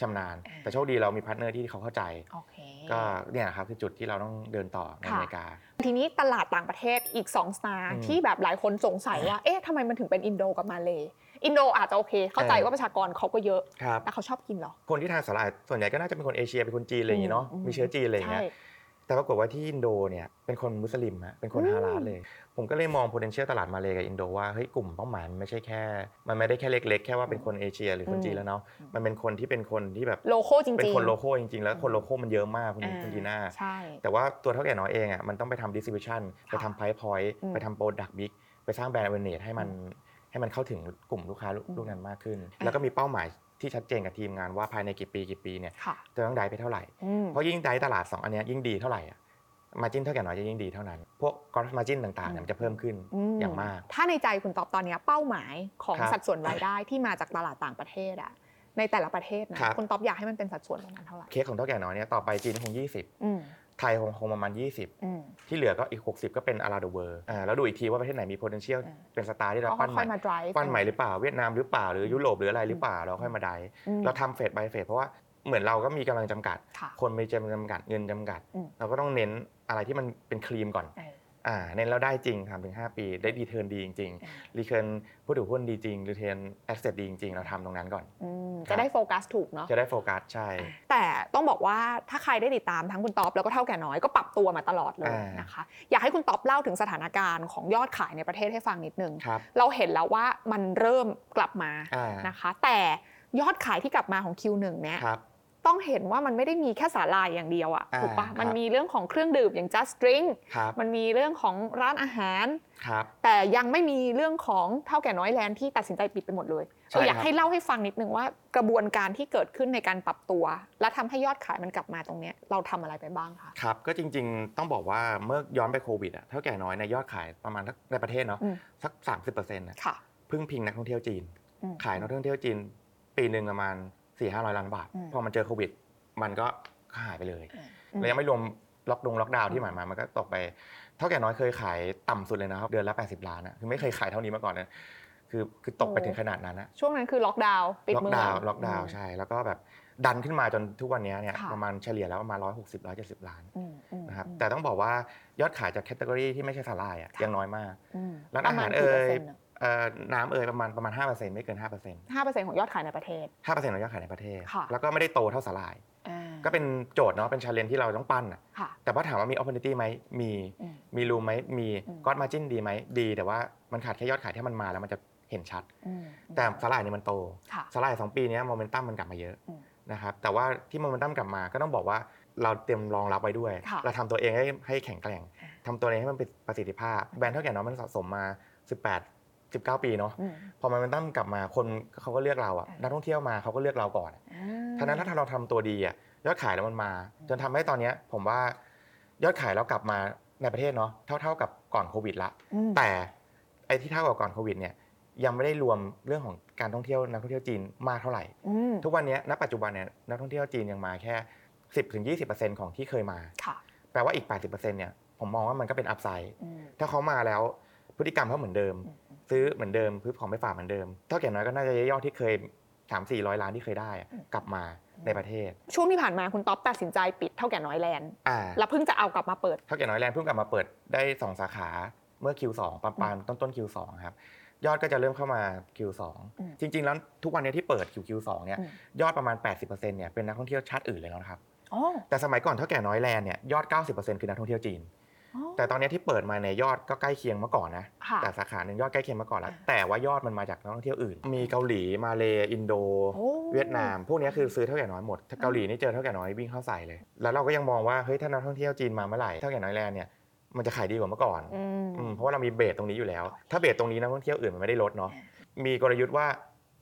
ชำนาญอ่าแต่โชคดีเรามี partner ที่เขาเข้าใจโอเคก็เนี่ยครับคือจุดที่เราต้องเดินต่อในค่ะอเมริกา ทีนี้ตลาดต่างประเทศอีก2 star อืมที่แบบหลายคนสงสัยว่า เอ๊ะทำไมมันถึงเป็นอินโดกับมาเลอินโดอาจจะโอเค เข้าใจเออว่าประชากรเขาก็เยอะครับแต่เขาชอบกินเหรอ คนที่ทานสาหร่ายส่วนใหญ่ก็น่าจะเป็นคนเอเชียเป็นคนจีนอะไรอย่างงี้เนาะอืมมีเชื้อจีนอะไรอย่างเงี้ยใช่ แต่ปรากฏว่าที่อินโดเนี่ยเป็นคนมุสลิมฮะเป็นคนอืมฮาลาลเลย ผมก็เลยมอง potential ตลาดมาเลยกับอินโดว่าเฮ้ยกลุ่มเป้าหมายมันไม่ใช่แค่ มันไม่ได้แค่เล็กๆ แค่ว่าเป็นคนเอเชียหรือคนจีนแล้วเนาะมันเป็นคนที่เป็นคนที่แบบ local จริงๆเป็นคน local จริงๆ แล้วคน local มันเยอะมากคุณอ่าคุณดีน่าใช่แต่ว่าตัวเถ้าแก่น้อยเองอะมันต้องไปทำ distribution ไปทำ price point อืมไปทำ product mix ไปสร้างแบรนด์ awareness ให้มันให้มันเข้าถึงกลุ่มลูกค้าลูกอืมลูกนั้นมากขึ้นอะแล้วก็มีเป้าหมาย ที่ชัดเจนกับทีมงานว่าภายในกี่ปีกี่ปีเนี่ยค่ะจะต้องได้ไปเท่าไหร่อืมเพราะยิ่งได้ตลาด 2 อันเนี้ยยิ่งดีเท่าไหร่อะmargin เถ้าแก่น้อยจะยิ่งดีเท่านั้น พวก gross margin ต่างๆเนี่ยมันจะเพิ่มขึ้นมอย่างมาก ถ้าในใจคุณต๊อบตอนเนี้ยเป้าหมายของครับสัดส่วนรายได้ที่มาจากตลาดต่างประเทศอะในแต่ละประเทศนะครับคุณต๊อบอยากให้มันเป็นสัดส่วนประมาณเท่าไหร่ เคสของเถ้าแก่น้อยเนี่ยต่อไปจีนคงอืม20 ไทยคงคงประมาณ20อืมที่เหลือก็อีก 60 ก็เป็น around the world อ่าแล้วดูอีกทีว่าประเทศไหนมี potential อ่า เป็น star ที่เราก็ปั้นใหค่อยๆมา drive ปั้นใหม่หรือเปล่าเวียดนามหรือเปล่าหรือยุโรปหรืออะไรหรือเปล่าเราค่อยมาได้อืม เราทำเฟส by เฟสเพราะว่าเหมือนเราก็มีกำลังจำกัด ค่ะ คนมีจำนวนจำกัดเงินจำกัด อืม เราก็ต้องเน้นอะไรที่มันเป็นครีมก่อน เออ อ่าเน้นแล้วได้จริงทำถึง 5 ปี ได้ return ดีจริงเออๆ return ผู้ถือหุ้นดีจริง return asset ดีจริงๆ เราทำตรงนั้นก่อนอืมจะได้โฟกัสถูกเนาะจะได้โฟกัสใช่ แต่ต้องบอกว่าถ้าใครได้ติดตามทั้งคุณต๊อบแล้วก็เถ้าแก่น้อยก็ปรับตัวมาตลอดเลยอ่านนะคะ อยากให้คุณต๊อบเล่าถึงสถานการณ์ของยอดขายในประเทศให้ฟังนิดนึงครับเราเห็นแล้วว่ามันเริ่มกลับมาอ่านะคะ แต่ยอดขายที่กลับมาของ Q1 เนี่ยครับ ต้องเห็นว่ามันไม่ได้มีแค่สาลายอย่างเดียวอะอ่าถูกปะครับมันมีเรื่องของเครื่องดื่มอย่าง just drink ครับมันมีเรื่องของร้านอาหารครับแต่ยังไม่มีเรื่องของเท่าแก่น้อยแลนด์ที่ตัดสินใจปิดไปหมดเลยใช่เอออยากครับให้เล่าให้ฟังนิดนึงว่ากระบวนการที่เกิดขึ้นในการปรับตัว และทำให้ยอดขายมันกลับมาตรงเนี้ยเราทำอะไรไปบ้างคะครับก็จริงๆต้องบอกว่าเมื่อย้อนไปโควิดอะเท่าแก่น้อยในยอดขายประมาณสักในประเทศเนาะอืมสัก 30%นะค่ะพึ่งพิงนักท่องเที่ยวจีนอืมขายนักท่องเที่ยวจีนปีหนึ่งประมาณ 4ี่ห้าร้อยล้านบาท อืมพอมันเจอโควิด มันก็หายไปเลย อืม แล้วยังไม่รวมล็อกดงล็อกดาวน์ที่ผ่านมา มันก็ตกไป เท่าแก่น้อยเคยขายต่ำสุดเลยนะครับ เดือนละ 80 ล้านอะคือไม่เคยขายเท่านี้มาก่อนนะคือคือตกไปถึงขนาดนั้นนะช่วงนั้นคือล็อกดาวน์ปิดล็อกเมือง ดาวน์ล็อกดาวน์ใช่ แล้วก็แบบดันขึ้นมาจนทุกวันนี้เนี่ยค่ะ ประมาณเฉลี่ยแล้วประมาณ160 170 ล้านอืมอืมนะครับอืมแต่ต้องบอกว่ายอดขายจาก category ที่ไม่ใช่สาหร่ายอะค่ะยังน้อยมาก อืมร้านอาหารเอ่ยประมาณกี่เอ่เปอร์เซ็นต์อะเอ่อ น้ำเอ่ยประมาณประมาณ5%ไม่เกิน5%ห้าเปอร์เซ็นต์ของยอดขายในประเทศ 5%ของยอดขายในประเทศค่ะแล้วก็ไม่ได้โตเท่าสาหร่ายอ่าก็เป็นโจทย์เนาะเป็น challenge ที่เราต้องปั้นอะค่ะแต่ว่าถามว่ามี opportunity ไหมมีอืมมี room ไหมมีอืมก้อน margin ดีไหมดี แต่ว่ามันขาดแค่ยอดขายที่มันมาแล้วมันจะเห็นชัดอืมแต่สาหร่ายเนี่ยมันโตค่ะสาหร่ายสองปีเนี้โมเมนตัมมันกลับมาเยอะอืมนะครับแต่ว่าที่โมเมนตัมกลับมาก็ต้องบอกว่าเราเตรียมรองรับไว้ด้วยค่ะเราทำตัวเองให้ให้แข็งแกร่งอ่าทำตัวเองให้มันเป็นประสิทธิภาพแบรนด์เท่าแก่น้อยมันสะสมมา 18 19 ปีเนาะอืมพอโมเมนตัมกลับมาคนเขาก็เลือกเราอะอ่านันักท่องเที่ยวมาเขาก็เลือกเราก่อนอ่าฉะนั้นถ้าเราทำตัวดีอะยอดขายแล้วมันมา จนทำให้ตอนเนี้ย ผมว่ายอดขายเรากลับมาในประเทศเนาะเท่าเท่ากับก่อนโควิดละอืมแต่ไอ้ที่เท่ากับก่อนโควิดเนี่ยยังไม่ได้รวมเรื่องของการท่องเที่ยวนักท่องเที่ยวจีนมากเท่าไหร่อืมทุกวันนี้ณปัจจุบันเนี่ยนักท่องเที่ยวจีนยังมาแค่ 10ถึง20%ของที่เคยมาค่ะแปลว่าอีก 80%เนี่ยผมมองว่ามันก็เป็นอัพไซด์อืมถ้าเขามาแล้วพฤติกรรมเขาเหมือนเดิมอืม ซื้อเหมือนเดิมซื้อของไปฝากเหมือนเดิมเท่าแก่น้อยก็น่าจะยอดที่เคย3 4 0 0 ล้านที่เคยได้อะกลับมาในประเทศ ช่วงที่ผ่านมาคุณต๊อปตัดสินใจปิดเท่าแก่น้อยแลนด์อ่าแล้วเพิ่งจะเอากลับมาเปิดเท่าแก่น้อยแลนด์เพิ่งกลับมาเปิดได้ 2 สาขาเมื่อ Q2 ประมาณต้นต้น Q2 ครับยอดก็จะเริ่มเข้ามา Q2 อืมจริง ๆ แล้วทุกวันนี้ที่เปิด Q2 เนี่ยอืมยอดประมาณ 80%เนี่ยเป็นนักท่องเที่ยวชาติอื่นเลยแล้วนะครับอ๋อแต่สมัยก่อนเถ้าแก่น้อยแลนด์เนี่ยยอด 90%คือนักท่องเที่ยวจีนอ๋อ แต่ตอนนี้ที่เปิดมาในยอดก็ใกล้เคียงเมื่อก่อนนะค่ะแต่สาขาหนึ่งยอดใกล้เคียงเมื่อก่อนแล้วอ่าแต่ว่ายอดมันมาจากนักท่องเที่ยวอื่น มีเกาหลีมาเลอินโดโอ้เวียดนาม พวกนี้คือซื้อเถ้าแก่น้อยหมด ถ้าเกาหลีนี่เจอเถ้าแก่น้อยวิ่งเข้าใส่เลย แล้วเราก็ยังมองว่าเฮ้ยถ้านักท่องเที่ยวจีนมาเมื่อไหร่เถ้าแก่น้อยแลนด์เนี่ยมันจะขายดีกว่าเมื่อก่อนอืมอืมเพราะว่าเรามี base ตรงนี้อยู่แล้ว ถ้า base ตรงนี้นักท่องเที่ยวอื่นมันไม่ได้ลดเนาะ มีกลยุทธ์ว่า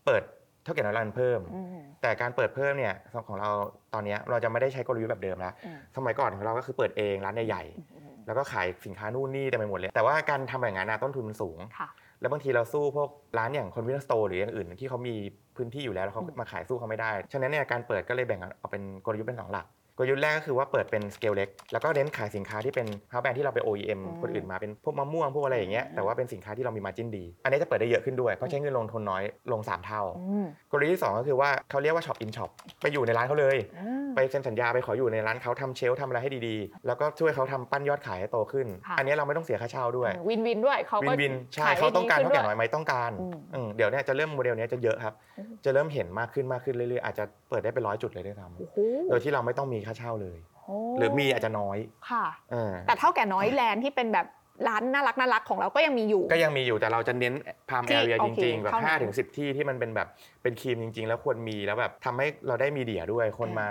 เปิดเถ้าแก่น้อยแลนด์เพิ่มอืมแต่การเปิดเพิ่มเนี่ยของเราตอนเนี้ยเราจะไม่ได้ใช้กลยุทธ์แบบเดิมแล้วอืมสมัยก่อนของเราก็คือเปิดเองร้านใหญ่อืมๆ แล้วก็ขายสินค้านู่นนี่เต็มไปหมดเลย แต่ว่าการทำแบบนั้นนะต้นทุนมันสูงค่ะแล้วบางทีเราสู้พวกร้านอย่าง convenience store หรืออย่างอื่นที่เขามีพื้นที่อยู่แล้วแล้วเขาอืมมาขายสู้เขาไม่ได้ ฉะนั้นเนี่ยการเปิดก็เลยแบ่งเอาเป็นกลยุทธ์เป็นสองหลักก ลยุทธ์แรกก็คือว่าเปิดเป็นสเกลเล็กแล้วก็เน้นขายสินค้าที่เป็น house brand ที่เราไป OEM อืมคนอื่นมาเป็นพวกมะม่วงพวกอะไรอย่างเงี้ยอืมแต่ว่าเป็นสินค้าที่เรามี margin ดี อันนี้จะเปิดได้เยอะขึ้นด้วยเพราะใช้เงินลงทุนน้อยลง 3 เท่าอืมกลยุทธ์ที่สองก็คือว่าเขาเรียกว่า shop in shop ไปอยู่ในร้านเขาเลยอ่าไปเซ็นสัญญาไปขออยู่ในร้านเขาทำ shelf ทำอะไรให้ดีๆ แล้วก็ช่วยเขาทำปั้นยอดขายให้โตขึ้นค่ะอันนี้เราไม่ต้องเสียค่าเช่าด้วย win-win ด้วยเขาก็ win-winใช่ขายดีขึ้นด้วยเขาต้องการเถ้าแก่น้อยไหมต้องการอืมอืมเดี๋ยวเนี่ยจะเริ่มโมเดลเนี้ยจะเยอะครับอืมจะเริ่มเห็นมากขึ้นมากขึ้นเรื่อยๆอาจจะเปิดได้เป็นร้อยจุดเลยด้วยซ้ำโอ้โหโดยที่เราไม่ต้องมีค่าเช่าเลยโอ้หรือมีอาจจะน้อยค่ะเออแต่เถ้าแก่น้อยแลนด์ที่เป็นแบบร้านน่ารักน่ารักของเราก็ยังมีอยู่ ก็ยังมีอยู่แต่เราจะเน้น prime area ที่โอเคจริงๆ แบบเท่านั้น5ถึง10 ที่ที่มันเป็นแบบเป็นครีมจริง ๆ แล้วควรมีแล้วแบบทำให้เราได้ media ด้วยคนมา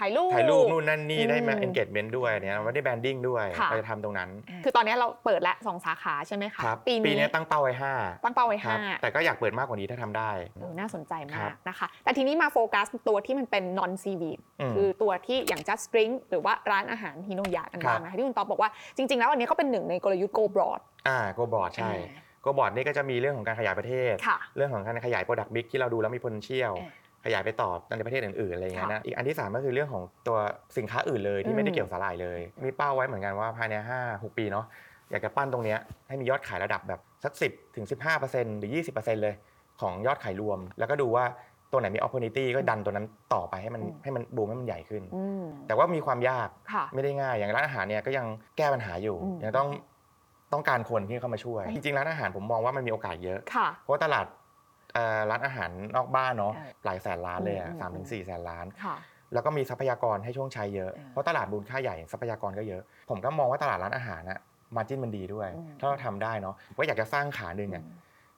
ถ่ายรูป ถ่ายรูปนู่นนั่นนี่ได้มาอืม engagement ด้วยเนี่ยเราไม่ได้ branding ด้วยค่ะเราจะทำตรงนั้น คือตอนนี้เราเปิดละสองสาขาใช่ไหมคะครับปีนี้นี้ตั้งเป้าไว้ห้าตั้งเป้าไว้ห้าครับแต่ก็อยากเปิดมากกว่านี้ถ้าทำได้เออน่าสนใจมากครับนะคะ แต่ทีนี้มาโฟกัสตัวที่มันเป็น non-seaweed อืมคือตัวที่อย่าง just drink หรือว่าร้านอาหารฮิโนยะกันบ้างนะคะที่คุณต๊อบบอกว่าจริง ๆ แล้วอันนี้ก็เป็นหนึ่งในกลยุทธ์ go broad อ่า go broad ใช่อ่า go broad นี่ก็จะมีเรื่องของการขยายประเทศค่ะเรื่องของการขยาย Product Mix ที่เราดูแล้วมี potential อ่า ขยายไปต่อในประเทศอื่นๆอะไรอย่างเงี้ยค่ะนะอีกอันที่สามก็คือเรื่องของตัวสินค้าอื่นเลยอืมที่ไม่ได้เกี่ยวสาหร่ายเลย มีเป้าไว้เหมือนกันว่าภายใน 5 6 ปีเนาะอยากจะปั้นตรงเนี้ยให้มียอดขายระดับแบบสัก 10ถึง15%หรือ 20%เลยของยอดขายรวม แล้วก็ดูว่าตัวไหนมี opportunity ก็ดันตัวนั้นต่อไปให้มันอืมให้มันบูมให้มันใหญ่ขึ้นอืมแต่ว่ามีความยากค่ะไม่ได้ง่ายอย่างร้านอาหารเนี่ยก็ยังแก้ปัญหาอยู่อืมยังต้องต้องการคนที่เข้ามาช่วย จริงๆร้านอาหารผมมองว่ามันมีโอกาสเยอะค่ะเพราะว่าตลาดเอ่อ ร้านอาหารนอกบ้านเนาะเออหลายแสนล้านเลยอะอืมสามถึงสี่แสนล้านค่ะแล้วก็มีทรัพยากรให้ช่วงใช้เยอะเออเพราะตลาดมูลค่าใหญ่ทรัพยากรก็เยอะ ผมก็มองว่าตลาดร้านอาหารนะมาจิ้นมันดีด้วยอืมถ้าเราทำได้เนาะว่าอยากจะสร้างขาหนึ่งอะ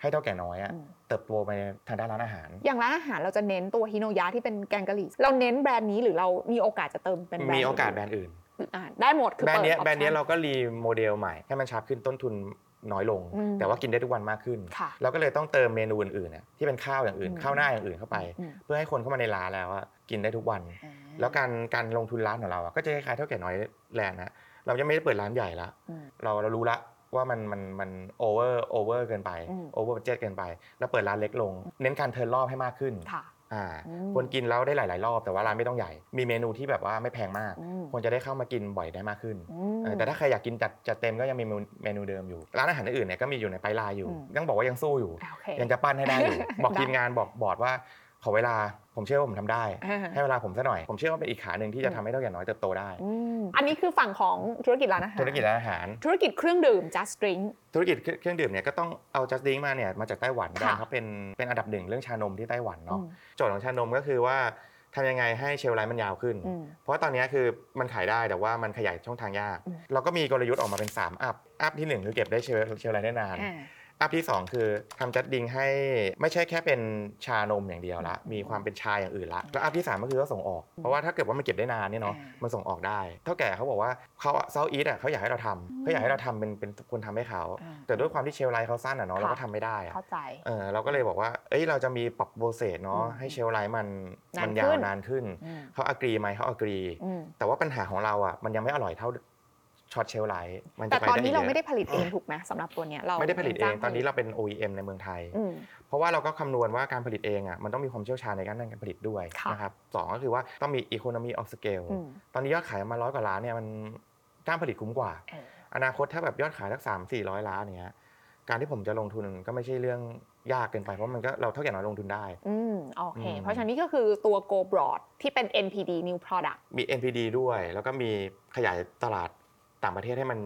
ให้เท่าแก่น้อยอะอืมเติบโตไปในทางด้านร้านอาหาร อย่างร้านอาหารเราจะเน้นตัวฮิโนยะที่เป็นแกงกะหรี่เราเน้นแบรนด์นี้หรือเรามีโอกาสจะเติมเป็นแบรนด์มีโอกาสแบรนด์อื่นอ่าได้หมดคือแบรนด์เนี้ยปิดแบรนด์เนี้ย option เราก็รีโมเดลใหม่ให้มันชาร์ปขึ้นต้นทุน น้อยลงอืมแต่ว่ากินได้ทุกวันมากขึ้นค่ะเราก็เลยต้องเติมเมนูอื่นๆน่ะที่เป็นข้าวอย่างอื่นอืมข้าวหน้าอย่างอื่นเข้าไปอืมเพื่อให้คนเข้ามาในร้านแล้วอะกินได้ทุกวันอ่าแล้วการการลงทุนร้านของเราอะก็จะคล้ายๆเถ้าแก่น้อยแลนด์นะเราจะไม่ได้เปิดร้านใหญ่ละอืมเราเรารู้ละว่ามันมันมันโอเวอร์โอเวอร์เกินไปอืมโอเวอร์บัจเจตเกินไป แล้วเปิดร้านเล็กลง เน้นการ turn รอบให้มากขึ้นค่ะ อ่าอืมคนกินแล้วได้หลาย ๆ รอบแต่ว่าร้านไม่ต้องใหญ่ มีเมนูที่แบบว่าไม่แพงมากอืมคนจะได้เข้ามากินบ่อยได้มากขึ้นอืมเออแต่ถ้าใครอยากกินจัดจัดเต็มก็ยังมีเมนูเมนูเดิมอยู่ ร้านอาหารอื่นๆเนี่ยก็มีอยู่ใน pipeline อยู่อืมยังบอกว่ายังสู้อยู่โอเคยังจะปั้นให้ได้อยู่บอกได้ทีมงานบอกบอร์ดว่า ขอเวลาผมเชื่อว่าผมทำได้ อ่า ให้เวลาผมสักหน่อย ผมเชื่อว่าเป็นอีกขาหนึ่งที่จะทำให้เถ้าแก่น้อยเติบโตได้ อืมอันนี้คือฝั่งของธุรกิจร้านอาหารธุรกิจร้านอาหาร ธุรกิจเครื่องดื่ม just drink ธุรกิจเครื่องดื่มเนี่ยก็ต้องเอา just drink มาเนี่ยมาจากไต้หวันค่ะแบรนด์เขาเป็นเป็นอันดับหนึ่งเรื่องชานมที่ไต้หวันเนาะอืม โจทย์ของชานมก็คือว่าทำยังไงให้ shelf life มันยาวขึ้น อืม เพราะตอนนี้คือมันขายได้แต่ว่ามันขยายช่องทางยาก อืม เราก็มีกลยุทธ์ออกมาเป็น3 up up ที่1คือเก็บได้ shelf shelf life ได้นาน อ่า up ที่ 2 คือทำ just drink ให้ไม่ใช่แค่เป็นชานมอย่างเดียวละ มีความเป็นชาอย่างอื่นละแล้ว up ที่ 3 ก็คือว่าส่งออก เพราะว่าถ้าเกิดว่ามันเก็บได้นานเนี่ยเนาะอ่ามัมันส่งออกได้ เถ้าแก่เขาบอกว่าเขา Southeast อะเขาอยากให้เราทำเขาอยากให้เราทำเป็นเป็นคนทำให้เขาอ่าแต่ด้วยความที่ shelf life เขาสั้นอะเนาะเราก็ค่ะทำไม่ได้อะเข้าใจเออเราก็เลยบอกว่าเอ้ยเราจะมีปรับ process เนาะอืมให้ shelf life มันนานมันยาวขึ้นนานขึ้นอืมเขา agree ไหมเขา agree อืมแต่ว่าปัญหาของเราอะมันยังไม่อร่อยเท่า short shelf life มันแต่จะไปได้นี้อีกเยอะแต่ตอนนี้เราไม่ได้ผลิตเองถูกไหมสำหรับตัวเนี้ยเราไม่ได้ผลิตเอง จ้ตอนนี้เราเป็น OEM ในเมืองไทย อืม เพราะว่าเราก็คำนวณว่าการผลิตเองอะมันต้องมีความเชี่ยวชาญในการด้านการผลิตด้วยค่ะ นะครับสองก็คือว่าต้องมี economy of scale อืมตอนนี้ยอดขายมาร้อยกว่าล้านเนี่ยมันจ้างผลิตคุ้มกว่า เออ อนาคตถ้าแบบยอดขายสักสามสี่ร้อยล้านเนี้ยการที่ผมจะลงทุนก็ไม่ใช่เรื่องยากเกินไปเพราะมันก็เราเถ้าแก่น้อยลงทุนได้ อืมโอเค อืม เพราะฉะนั้นนี่ก็คือตัว Go Broad ที่เป็น NPD New Product มี NPD ด้วย แล้วก็มีขยายตลาด ต่างประเทศให้มัน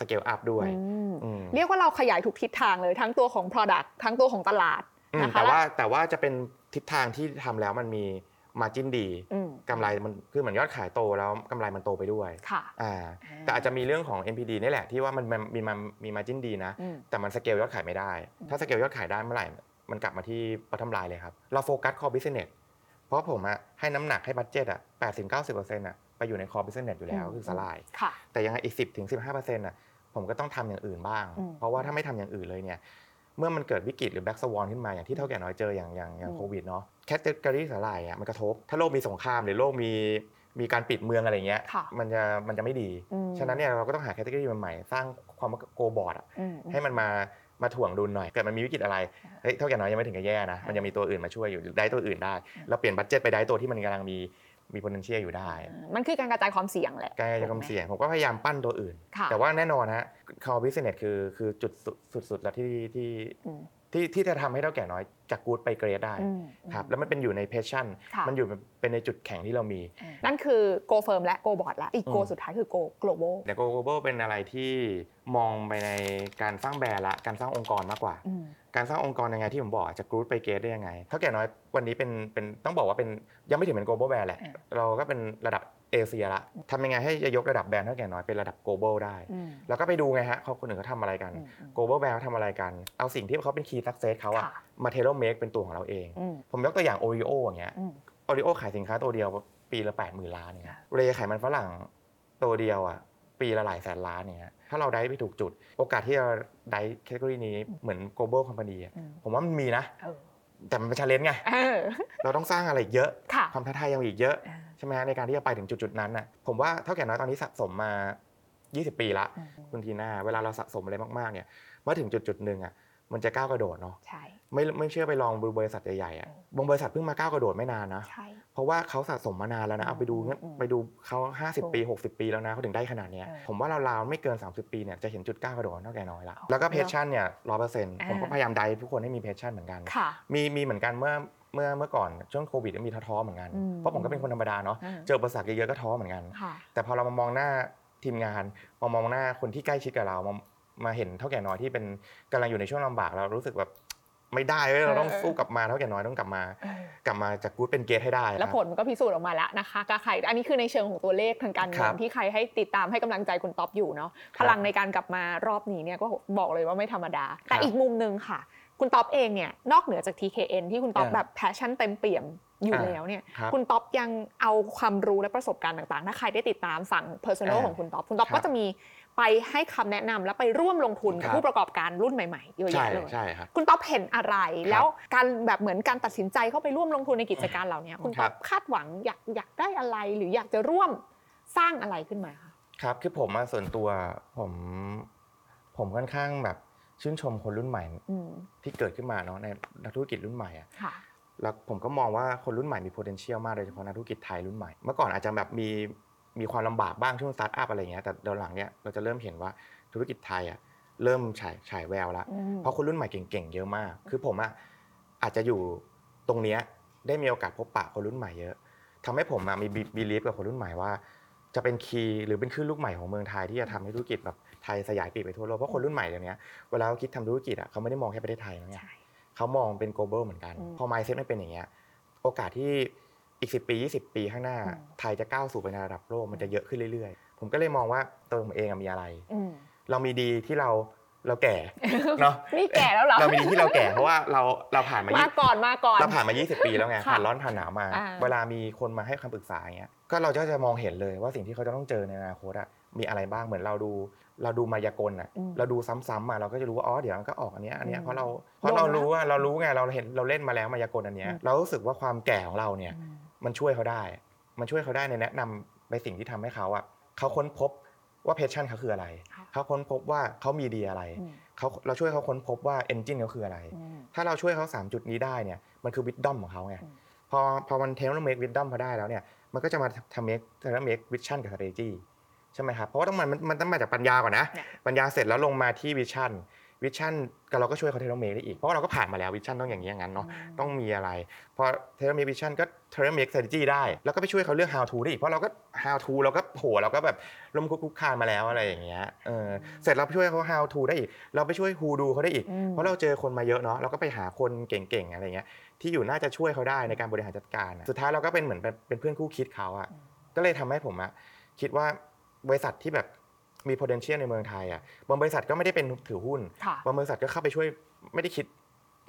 scale up ด้วยอืมอืมเรียกว่าเราขยายทุกทิศทางเลยทั้งตัวของ Product ทั้งตัวของตลาดอืมนะคะแต่ว่าและแต่ว่าจะเป็นทิศทางที่ทำแล้วมันมี margin ดีอืมกำไรมันคือเหมือนยอดขายโตแล้วกำไรมันโตไปด้วยค่ะอ่าอ่าแต่อาจจะมีเรื่องของ NPD นี่แหละที่ว่ามันมันมีมันมี margin ดีนะอืมแต่มันสเกลยอดขายไม่ได้ ถ้าสเกลยอดขายได้เมื่อไหร่ มันกลับมาที่ bottom line เลยครับ เราโฟกัส core business เพราะผมอะให้น้ำหนักให้ budget อะ80 90%อะ ไปอยู่ใน core business อยู่แล้วคือสาหร่ายค่ะแต่ยังไงอีก10ถึง15%อะผมก็ต้องทำอย่างอื่นบ้างอืมเพราะว่าถ้าไม่ทำอย่างอื่นเลยเนี่ยเมื่อมันเกิดวิกฤตหรือ black swan ขึ้นมาอย่างที่เถ้าแก่น้อยเจออย่างอย่างอย่างอืมโควิดเนาะ category สาหร่ายอะมันกระทบ ถ้าโลกมีสงครามหรือโลกมีมีการปิดเมืองอะไรเงี้ยค่ะมันจะมันจะไม่ดีอืมฉะนั้นเนี่ยเราก็ต้องหา category ใหม่ๆสร้างความ global อะอืมให้มันมามาถ่วงดุลหน่อยเกิดมันมีวิกฤตอะไรเฮ้ยเท่าแก่น้อยยังไม่ถึงกับแย่นะมันยังมีตัวอื่นมาช่วยอยู่ได้ตัวอื่นได้ เราเปลี่ยนบัตเจ็ตไปได้ตัวที่มันกำลังมี มี potential อยู่ได้ มันคือการกระจายความเสี่ยงแหละการกระจายความเสี่ยงผมก็พยายามปั้นตัวอื่นค่ะแต่ว่าแน่นอนฮะ core business คือคือจุดสุดสุดๆแล้วที่ที่อืม ที่ที่จะทำให้เท่าแก่น้อยจากกู๊ดไปเกรดได้อืมครับแล้วมันเป็นอยู่ใน passion ค่ะ มันอยู่เป็นในจุดแข็งที่เรามี นั่นคือ Go Firm และ Go Board และอีก Go อืม สุดท้ายคือ Go Global แต่ Go Global เป็นอะไรที่มองไปในการสร้างแบรนด์ละการสร้างองค์กรมากกว่า อืม การสร้างองค์กรยังไงที่ผมบอกจะกรูดไปเกตได้ยังไงเท่าแก่น้อยวันนี้เป็นเป็นต้องบอกว่าเป็นยังไม่ถึงเป็น global brand แหละ อ่า เราก็เป็นระดับ เอเชียละทำยังไงให้จะยกระดับแบรนด์เท่าแก่น้อยเป็นระดับ global ได้อืมแล้วก็ไปดูไงฮะเขาคนอื่นเขาทำอะไรกันอืมอืม global brand เขาทำอะไรกัน เอาสิ่งที่เขาเป็น key success เขาอะค่ะมา tailor make เป็นตัวของเราเองอืมผมยกตัวอย่าง Oreo อย่างเงี้ยอืม Oreo ขายสินค้าตัวเดียวปีละ 8 0,000 ล้านเนี่ยเรย์ขายมันฝรั่งตัวเดียวอะปีละหลายแสนล้านเนี่ยถ้าเราได้ไปถูกจุด โอกาสที่จะได้แคตตาล็อนี้เหมือน global company อะอืมผมว่ามันมีนะเออ แต่มันเป็นชาเลนจ์ไง เออ เราต้องสร้างอะไรอีกเยอะ ค่ะ ความท้าทายยังมีอีกเยอะอ่าใช่ไหมฮะในการที่จะไปถึงจุดๆนั้นน่ะผมว่าเท่าแก่น้อยตอนนี้สะสมมา 20 ปีละอืม คุณทีน่าเวลาเราสะสมอะไรมากๆเนี่ยเมื่อถึงจุดๆหนึ่งอะ มันจะก้าวกระโดดเนาะใช่ไม่ไม่เชื่อไปลองดูบริษัทใหญ่ๆอะบางบริษัทเพิ่งมาก้าวกระโดดไม่นานนะใช่เพราะว่าเขาสะสมมานานแล้วนะเอาไปดูงั้นอืมไปดูเขาถูก50 ปี 60 ปีแล้วนะเขาถึงได้ขนาดเนี้ยเออผมว่าราวๆไม่เกิน 30 ปีเนี่ยจะเห็นจุดก้าวกระโดดเถ้าแก่น้อยละเอาแล้วก็เนอะเพชชั่นเนี่ยร้อยเปอร์เซ็นต์ผมก็อ่าพยายาม drive ทุกคนให้มี passion เหมือนกันค่ะมีมีเหมือนกันเมื่อเมื่อเมื่อก่อนช่วงโควิดมีท้อๆเหมือนกันอืมเพราะผมก็เป็นคนธรรมดาเนาะอ่าเจออุปสรรคเยอะๆก็ท้อเหมือนกันค่ะแต่พอเรามามองหน้าทีมงานมามองหน้าคนที่ใกล้ชิดกับเรา มามาเห็นเถ้าแก่น้อยที่เป็นกำลังอยู่ในช่วงลำบากเรารู้สึกแบบไม่ได้เว้ยเราต้องเออสู้กลับมาเถ้าแก่น้อยต้องกลับมา กลับมาจาก good เป็น great ให้ได้ แล้วผลมันก็พิสูจน์ออกมาแล้วนะคะก็ใครอันนี้คือในเชิงของตัวเลขทางการเงินครับที่ใครให้ติดตามให้กำลังใจคุณต๊อบอยู่เนาะพลังในการกลับมารอบนี้เนี่ยก็บอกเลยว่าไม่ธรรมดา แต่ครับอีกมุมหนึ่งค่ะ คุณต๊อบเองเนี่ยนอกเหนือจาก TKN ที่คุณต๊อบอ่าแบบ passion เต็มเปี่ยมอยู่อ่าแล้วเนี่ยครับคุณต๊อบยังเอาความรู้และประสบการณ์ต่างๆ ถ้าใครได้ติดตามฝั่ง personal อ่าของคุณต๊อบคุณต๊อบครับก็จะมี ไปให้คำแนะนำและไปร่วมลงทุนกับครับผู้ประกอบการรุ่นใหม่ๆเยอะใช่แยะเลยใช่ครับคุณต๊อบเห็นอะไรครับแล้วการแบบเหมือนการตัดสินใจเข้าไปร่วมลงทุนในกิจการเหล่านี้คุณต๊อบครับคาดหวังอยากอยากได้อะไร หรืออยากจะร่วมสร้างอะไรขึ้นมาคะครับคือผมอะส่วนตัวผมผมค่อนข้างแบบชื่นชมคนรุ่นใหม่อืมที่เกิดขึ้นมาเนาะในนักธุรกิจรุ่นใหม่อะค่ะแล้วผมก็มองว่าคนรุ่นใหม่มี potential มากโดยเฉพาะนักธุรกิจไทยรุ่นใหม่ เมื่อก่อนอาจจะแบบมี มีความลำบากบ้างช่วงสตาร์ทอัพอะไรเงี้ยแต่เดี๋ยวหลังเนี้ยเราจะเริ่มเห็นว่าธุรกิจไทยอะเริ่มฉายฉายแววแล้วอืมเพราะคนรุ่นใหม่เก่งๆเยอะมาก คือผมอะอาจจะอยู่ตรงเนี้ยได้มีโอกาสพบปะคนรุ่นใหม่เยอะทำให้ผมอะมี belief กับคนรุ่นใหม่ว่า จะเป็น key หรือเป็นคลื่นลูกใหม่ของเมืองไทยที่จะทำให้ธุรกิจแบบไทยสยายปีกไปทั่วโลกเพราะคนรุ่นใหม่เดี๋ยวนี้เวลาเขาคิดทำธุรกิจอะเขาไม่ได้มองแค่ประเทศไทยนะเนี่ยใช่เขามองเป็น global เหมือนกันอืมพอ mindset ไม่เป็นอย่างเงี้ยโอกาสที่ อีก 10 ปี 20 ปีข้างหน้าอืมไทยจะก้าวสู่ไปในระดับโลกมันจะเยอะขึ้นเรื่อยๆ ผมก็เลยมองว่าตัวผมเองอะมีอะไรอืมเรามีดีที่เราเราแก่เนาะนี่แก่แล้วเหรอเรามีดีที่เราแก่เพราะว่าเราเราผ่านมามายี่ก่อนมาก่อนเราผ่านมา 20 ปีแล้วไงค่ะผ่านร้อนผ่านหนาวมาอ่าเวลามีคนมาให้คำปรึกษาอย่างเงี้ยก็เราก็จะมองเห็นเลยว่าสิ่งที่เขาจะต้องเจอในอนาคตอะมีอะไรบ้างเหมือนเราดูเราดูมายากลอะอืมเราดูซ้ำๆมาเราก็จะรู้ว่าอ๋อเดี๋ยวมันก็ออกอันเนี้ยอันเนี้ยอืมเพราะเราเพราะเราโดนแล้วรู้ว่าเรารู้ไงเราเห็นเราเล่นมาแล้วมายากลอันเนี้ยอืมเรารู้สึกว่าความแก่ของเราเนี่ยอื มมันช่วยเขาได้ มันช่วยเขาได้ในแนะนำในสิ่งที่ทำให้เขาอะเขาค้นพบว่า passion เขาคืออะไรค่ะเขาค้นพบว่าเขามีดีอะไรอืมเขาเราช่วยเขาค้นพบว่า engine เขาคืออะไรอืมถ้าเราช่วยเขาสามจุดนี้ได้เนี่ย มันคือ wisdom ของเขาไงอืมพอพอมัน tailor-made wisdom พอได้แล้วเนี่ย มันก็จะมาทำเมกเทเลเมกวิชั่นกับ s t r a t e g y ใช่ไหมครับ เพราะว่าต้องมันมันมันต้องมาจากปัญญาก่อนนะเนี่ยปัญญาเสร็จแล้วลงมาที่ vision vision ก็เราก็ช่วยเขา tailor-made ได้อีก เพราะว่าเราก็ผ่านมาแล้ว vision ต้องอย่างนี้อย่างนั้นเนาะต้องมีอะไร พอ tailor-made vision ก็ tailor-made strategy ได้ แล้วก็ไปช่วยเขาเรื่อง how to ได้อีก เพราะเราก็ how to เราก็โหเราก็แบบล้มคลุกคลุกคลานมาแล้วอะไรอย่างเงี้ยเออเสร็จเราไปช่วยเขา how to ได้อีก เราไปช่วย who do เขาได้อีกอืมเพราะเราเจอคนมาเยอะเนาะเราก็ไปหาคนเก่งๆอะไรเงี้ยที่อยู่น่าจะช่วยเขาได้ในการบริหารจัดการอะสุดท้ายเราก็เป็นเหมือนเป็นเป็นเพื่อนคู่คิดเขาอะก็เลยทำให้ผมอะคิดว่าบริษัทที่แบบ มี potential ในเมืองไทยอะบางบริษัทก็ไม่ได้เป็นถือหุ้นค่ะบางบริษัทก็เข้าไปช่วยไม่ได้คิด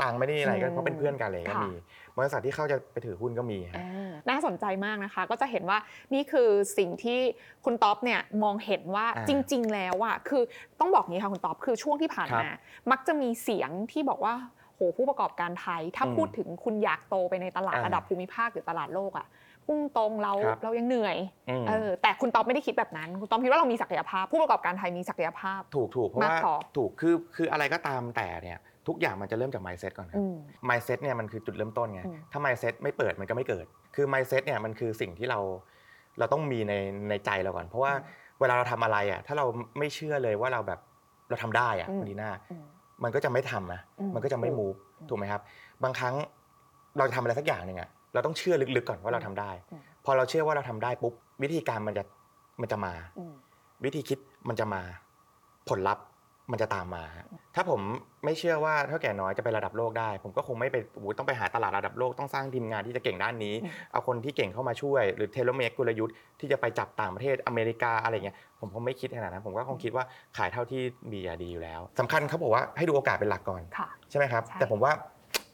ตังค์ไม่ได้อะไรก็อืมเพราะเป็นเพื่อนกันเลยก็ค่ะ มีบริษัทที่เข้าจะไปถือหุ้นก็มีฮะ อ่าน่าสนใจมากนะคะ ก็จะเห็นว่านี่คือสิ่งที่คุณท็อปเนี่ยมองเห็นว่าอ่าจริง ๆ แล้วอะคือต้องบอกงี้ค่ะคุณท็อปคือช่วงที่ผ่านครับมา มักจะมีเสียงที่บอกว่าโหผู้ประกอบการไทย ถ้าอืมพูดถึงคุณอยากโตไปในตลาดอ่า ระดับภูมิภาคหรือตลาดโลกอะ พุ่งตรงเราครับเรายังเหนื่อยอืม เออแต่คุณท็อปไม่ได้คิดแบบนั้น คุณท็อปคิดว่าเรามีศักยภาพ ผู้ประกอบการไทยมีศักยภาพ ถูกถูกเพราะมากว่าพอ ถูกคือคืออะไรก็ตามแต่เนี่ยทุกอย่างมันจะเริ่มจาก mindset ก่อนครับ อืม mindset เนี่ยมันคือจุดเริ่มต้นไง อืม ถ้า mindset ไม่เปิดมันก็ไม่เกิด คือ mindset เนี่ยมันคือสิ่งที่เราเราต้องมีในในใจเราก่อน เพราะว่าเวลาเราทำอะไรอะถ้าเราไม่เชื่อเลยว่าเราแบบเราทำได้อะอืมคุณดีน่า อืม มันก็จะไม่ทำนะ อืมมันก็จะไม่ถูก move ถูกไหมครับ บางครั้งเราจะทำอะไรสักอย่างหนึ่งอะ เราต้องเชื่อลึกๆก่อนว่าเราทำได้อืมพอเราเชื่อว่าเราทำได้ปุ๊บวิธีการมันจะมันจะมาอืมวิธีคิดมันจะมาผลลัพธ์มันจะตามมาฮะถ้าผมไม่เชื่อว่าเถ้าแก่น้อยจะไประดับโลกได้ ผมก็คงไม่ไปโอ้โหต้องไปหาตลาดระดับโลกต้องสร้างทีมงานที่จะเก่งด้านนี้อืมเอาคนที่เก่งเข้ามาช่วย หรือ tailor-made กลยุทธ์ที่จะไปจับต่างประเทศอเมริกาอะไรเงี้ยผมคงไม่คิดขนาดนั้นผมก็คงคิดว่าขายเท่าที่มีอะดีอยู่แล้วสำคัญเขาบอกว่าให้ดูโอกาสเป็นหลักก่อนค่ะใช่ไหมครับใช่แต่ผมว่า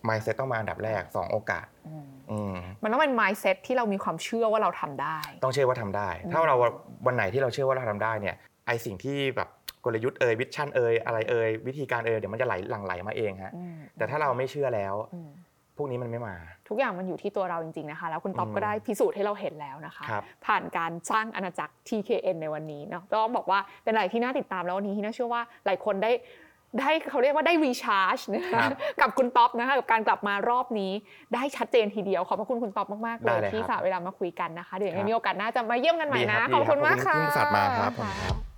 mindset ต้องมาอันดับแรกสองโอกาสอืมอืมมันต้องเป็น mindset ที่เรามีความเชื่อว่าเราทำได้ ต้องเชื่อว่าทำได้อืมถ้าเราวันไหนที่เราเชื่อว่าเราทำได้เนี่ยไอสิ่งที่แบบกลยุทธ์เอ่ยวิชั่นเอ่ยอะไรเอ่ยวิธีการเอ่ยเดี๋ยวมันจะไหลหลั่งไหลมาเองฮะอืมแต่ถ้าเราไม่เชื่อแล้วอืมพวกนี้มันไม่มา ทุกอย่างมันอยู่ที่ตัวเราจริงๆนะคะ แล้วคุณต๊อบอืมก็ได้พิสูจน์ให้เราเห็นแล้วนะคะครับผ่านการสร้างอาณาจักร TKN ในวันนี้เนาะต้องบอกว่าเป็นอะไรที่น่าติดตามแล้ววันนี้ที่น่าเชื่อว่าหลายคนได้ ได้เขาเรียกว่าได้รีชาร์จนะครัคะบกับคุณต๊อบนะคะกับการกลับมารอบนี้ ได้ชัดเจนทีเดียว ขอบพระคุณคุณต๊อบมากๆเลได้ยเลยที่ครับสละเวลามาคุยกันนะคะเดี๋ยวยังไงครับมีโอกาสหน้าจะมาเยี่ยมกันใหม่ดีคนะรับขอบคุณดีมากรับค่ะ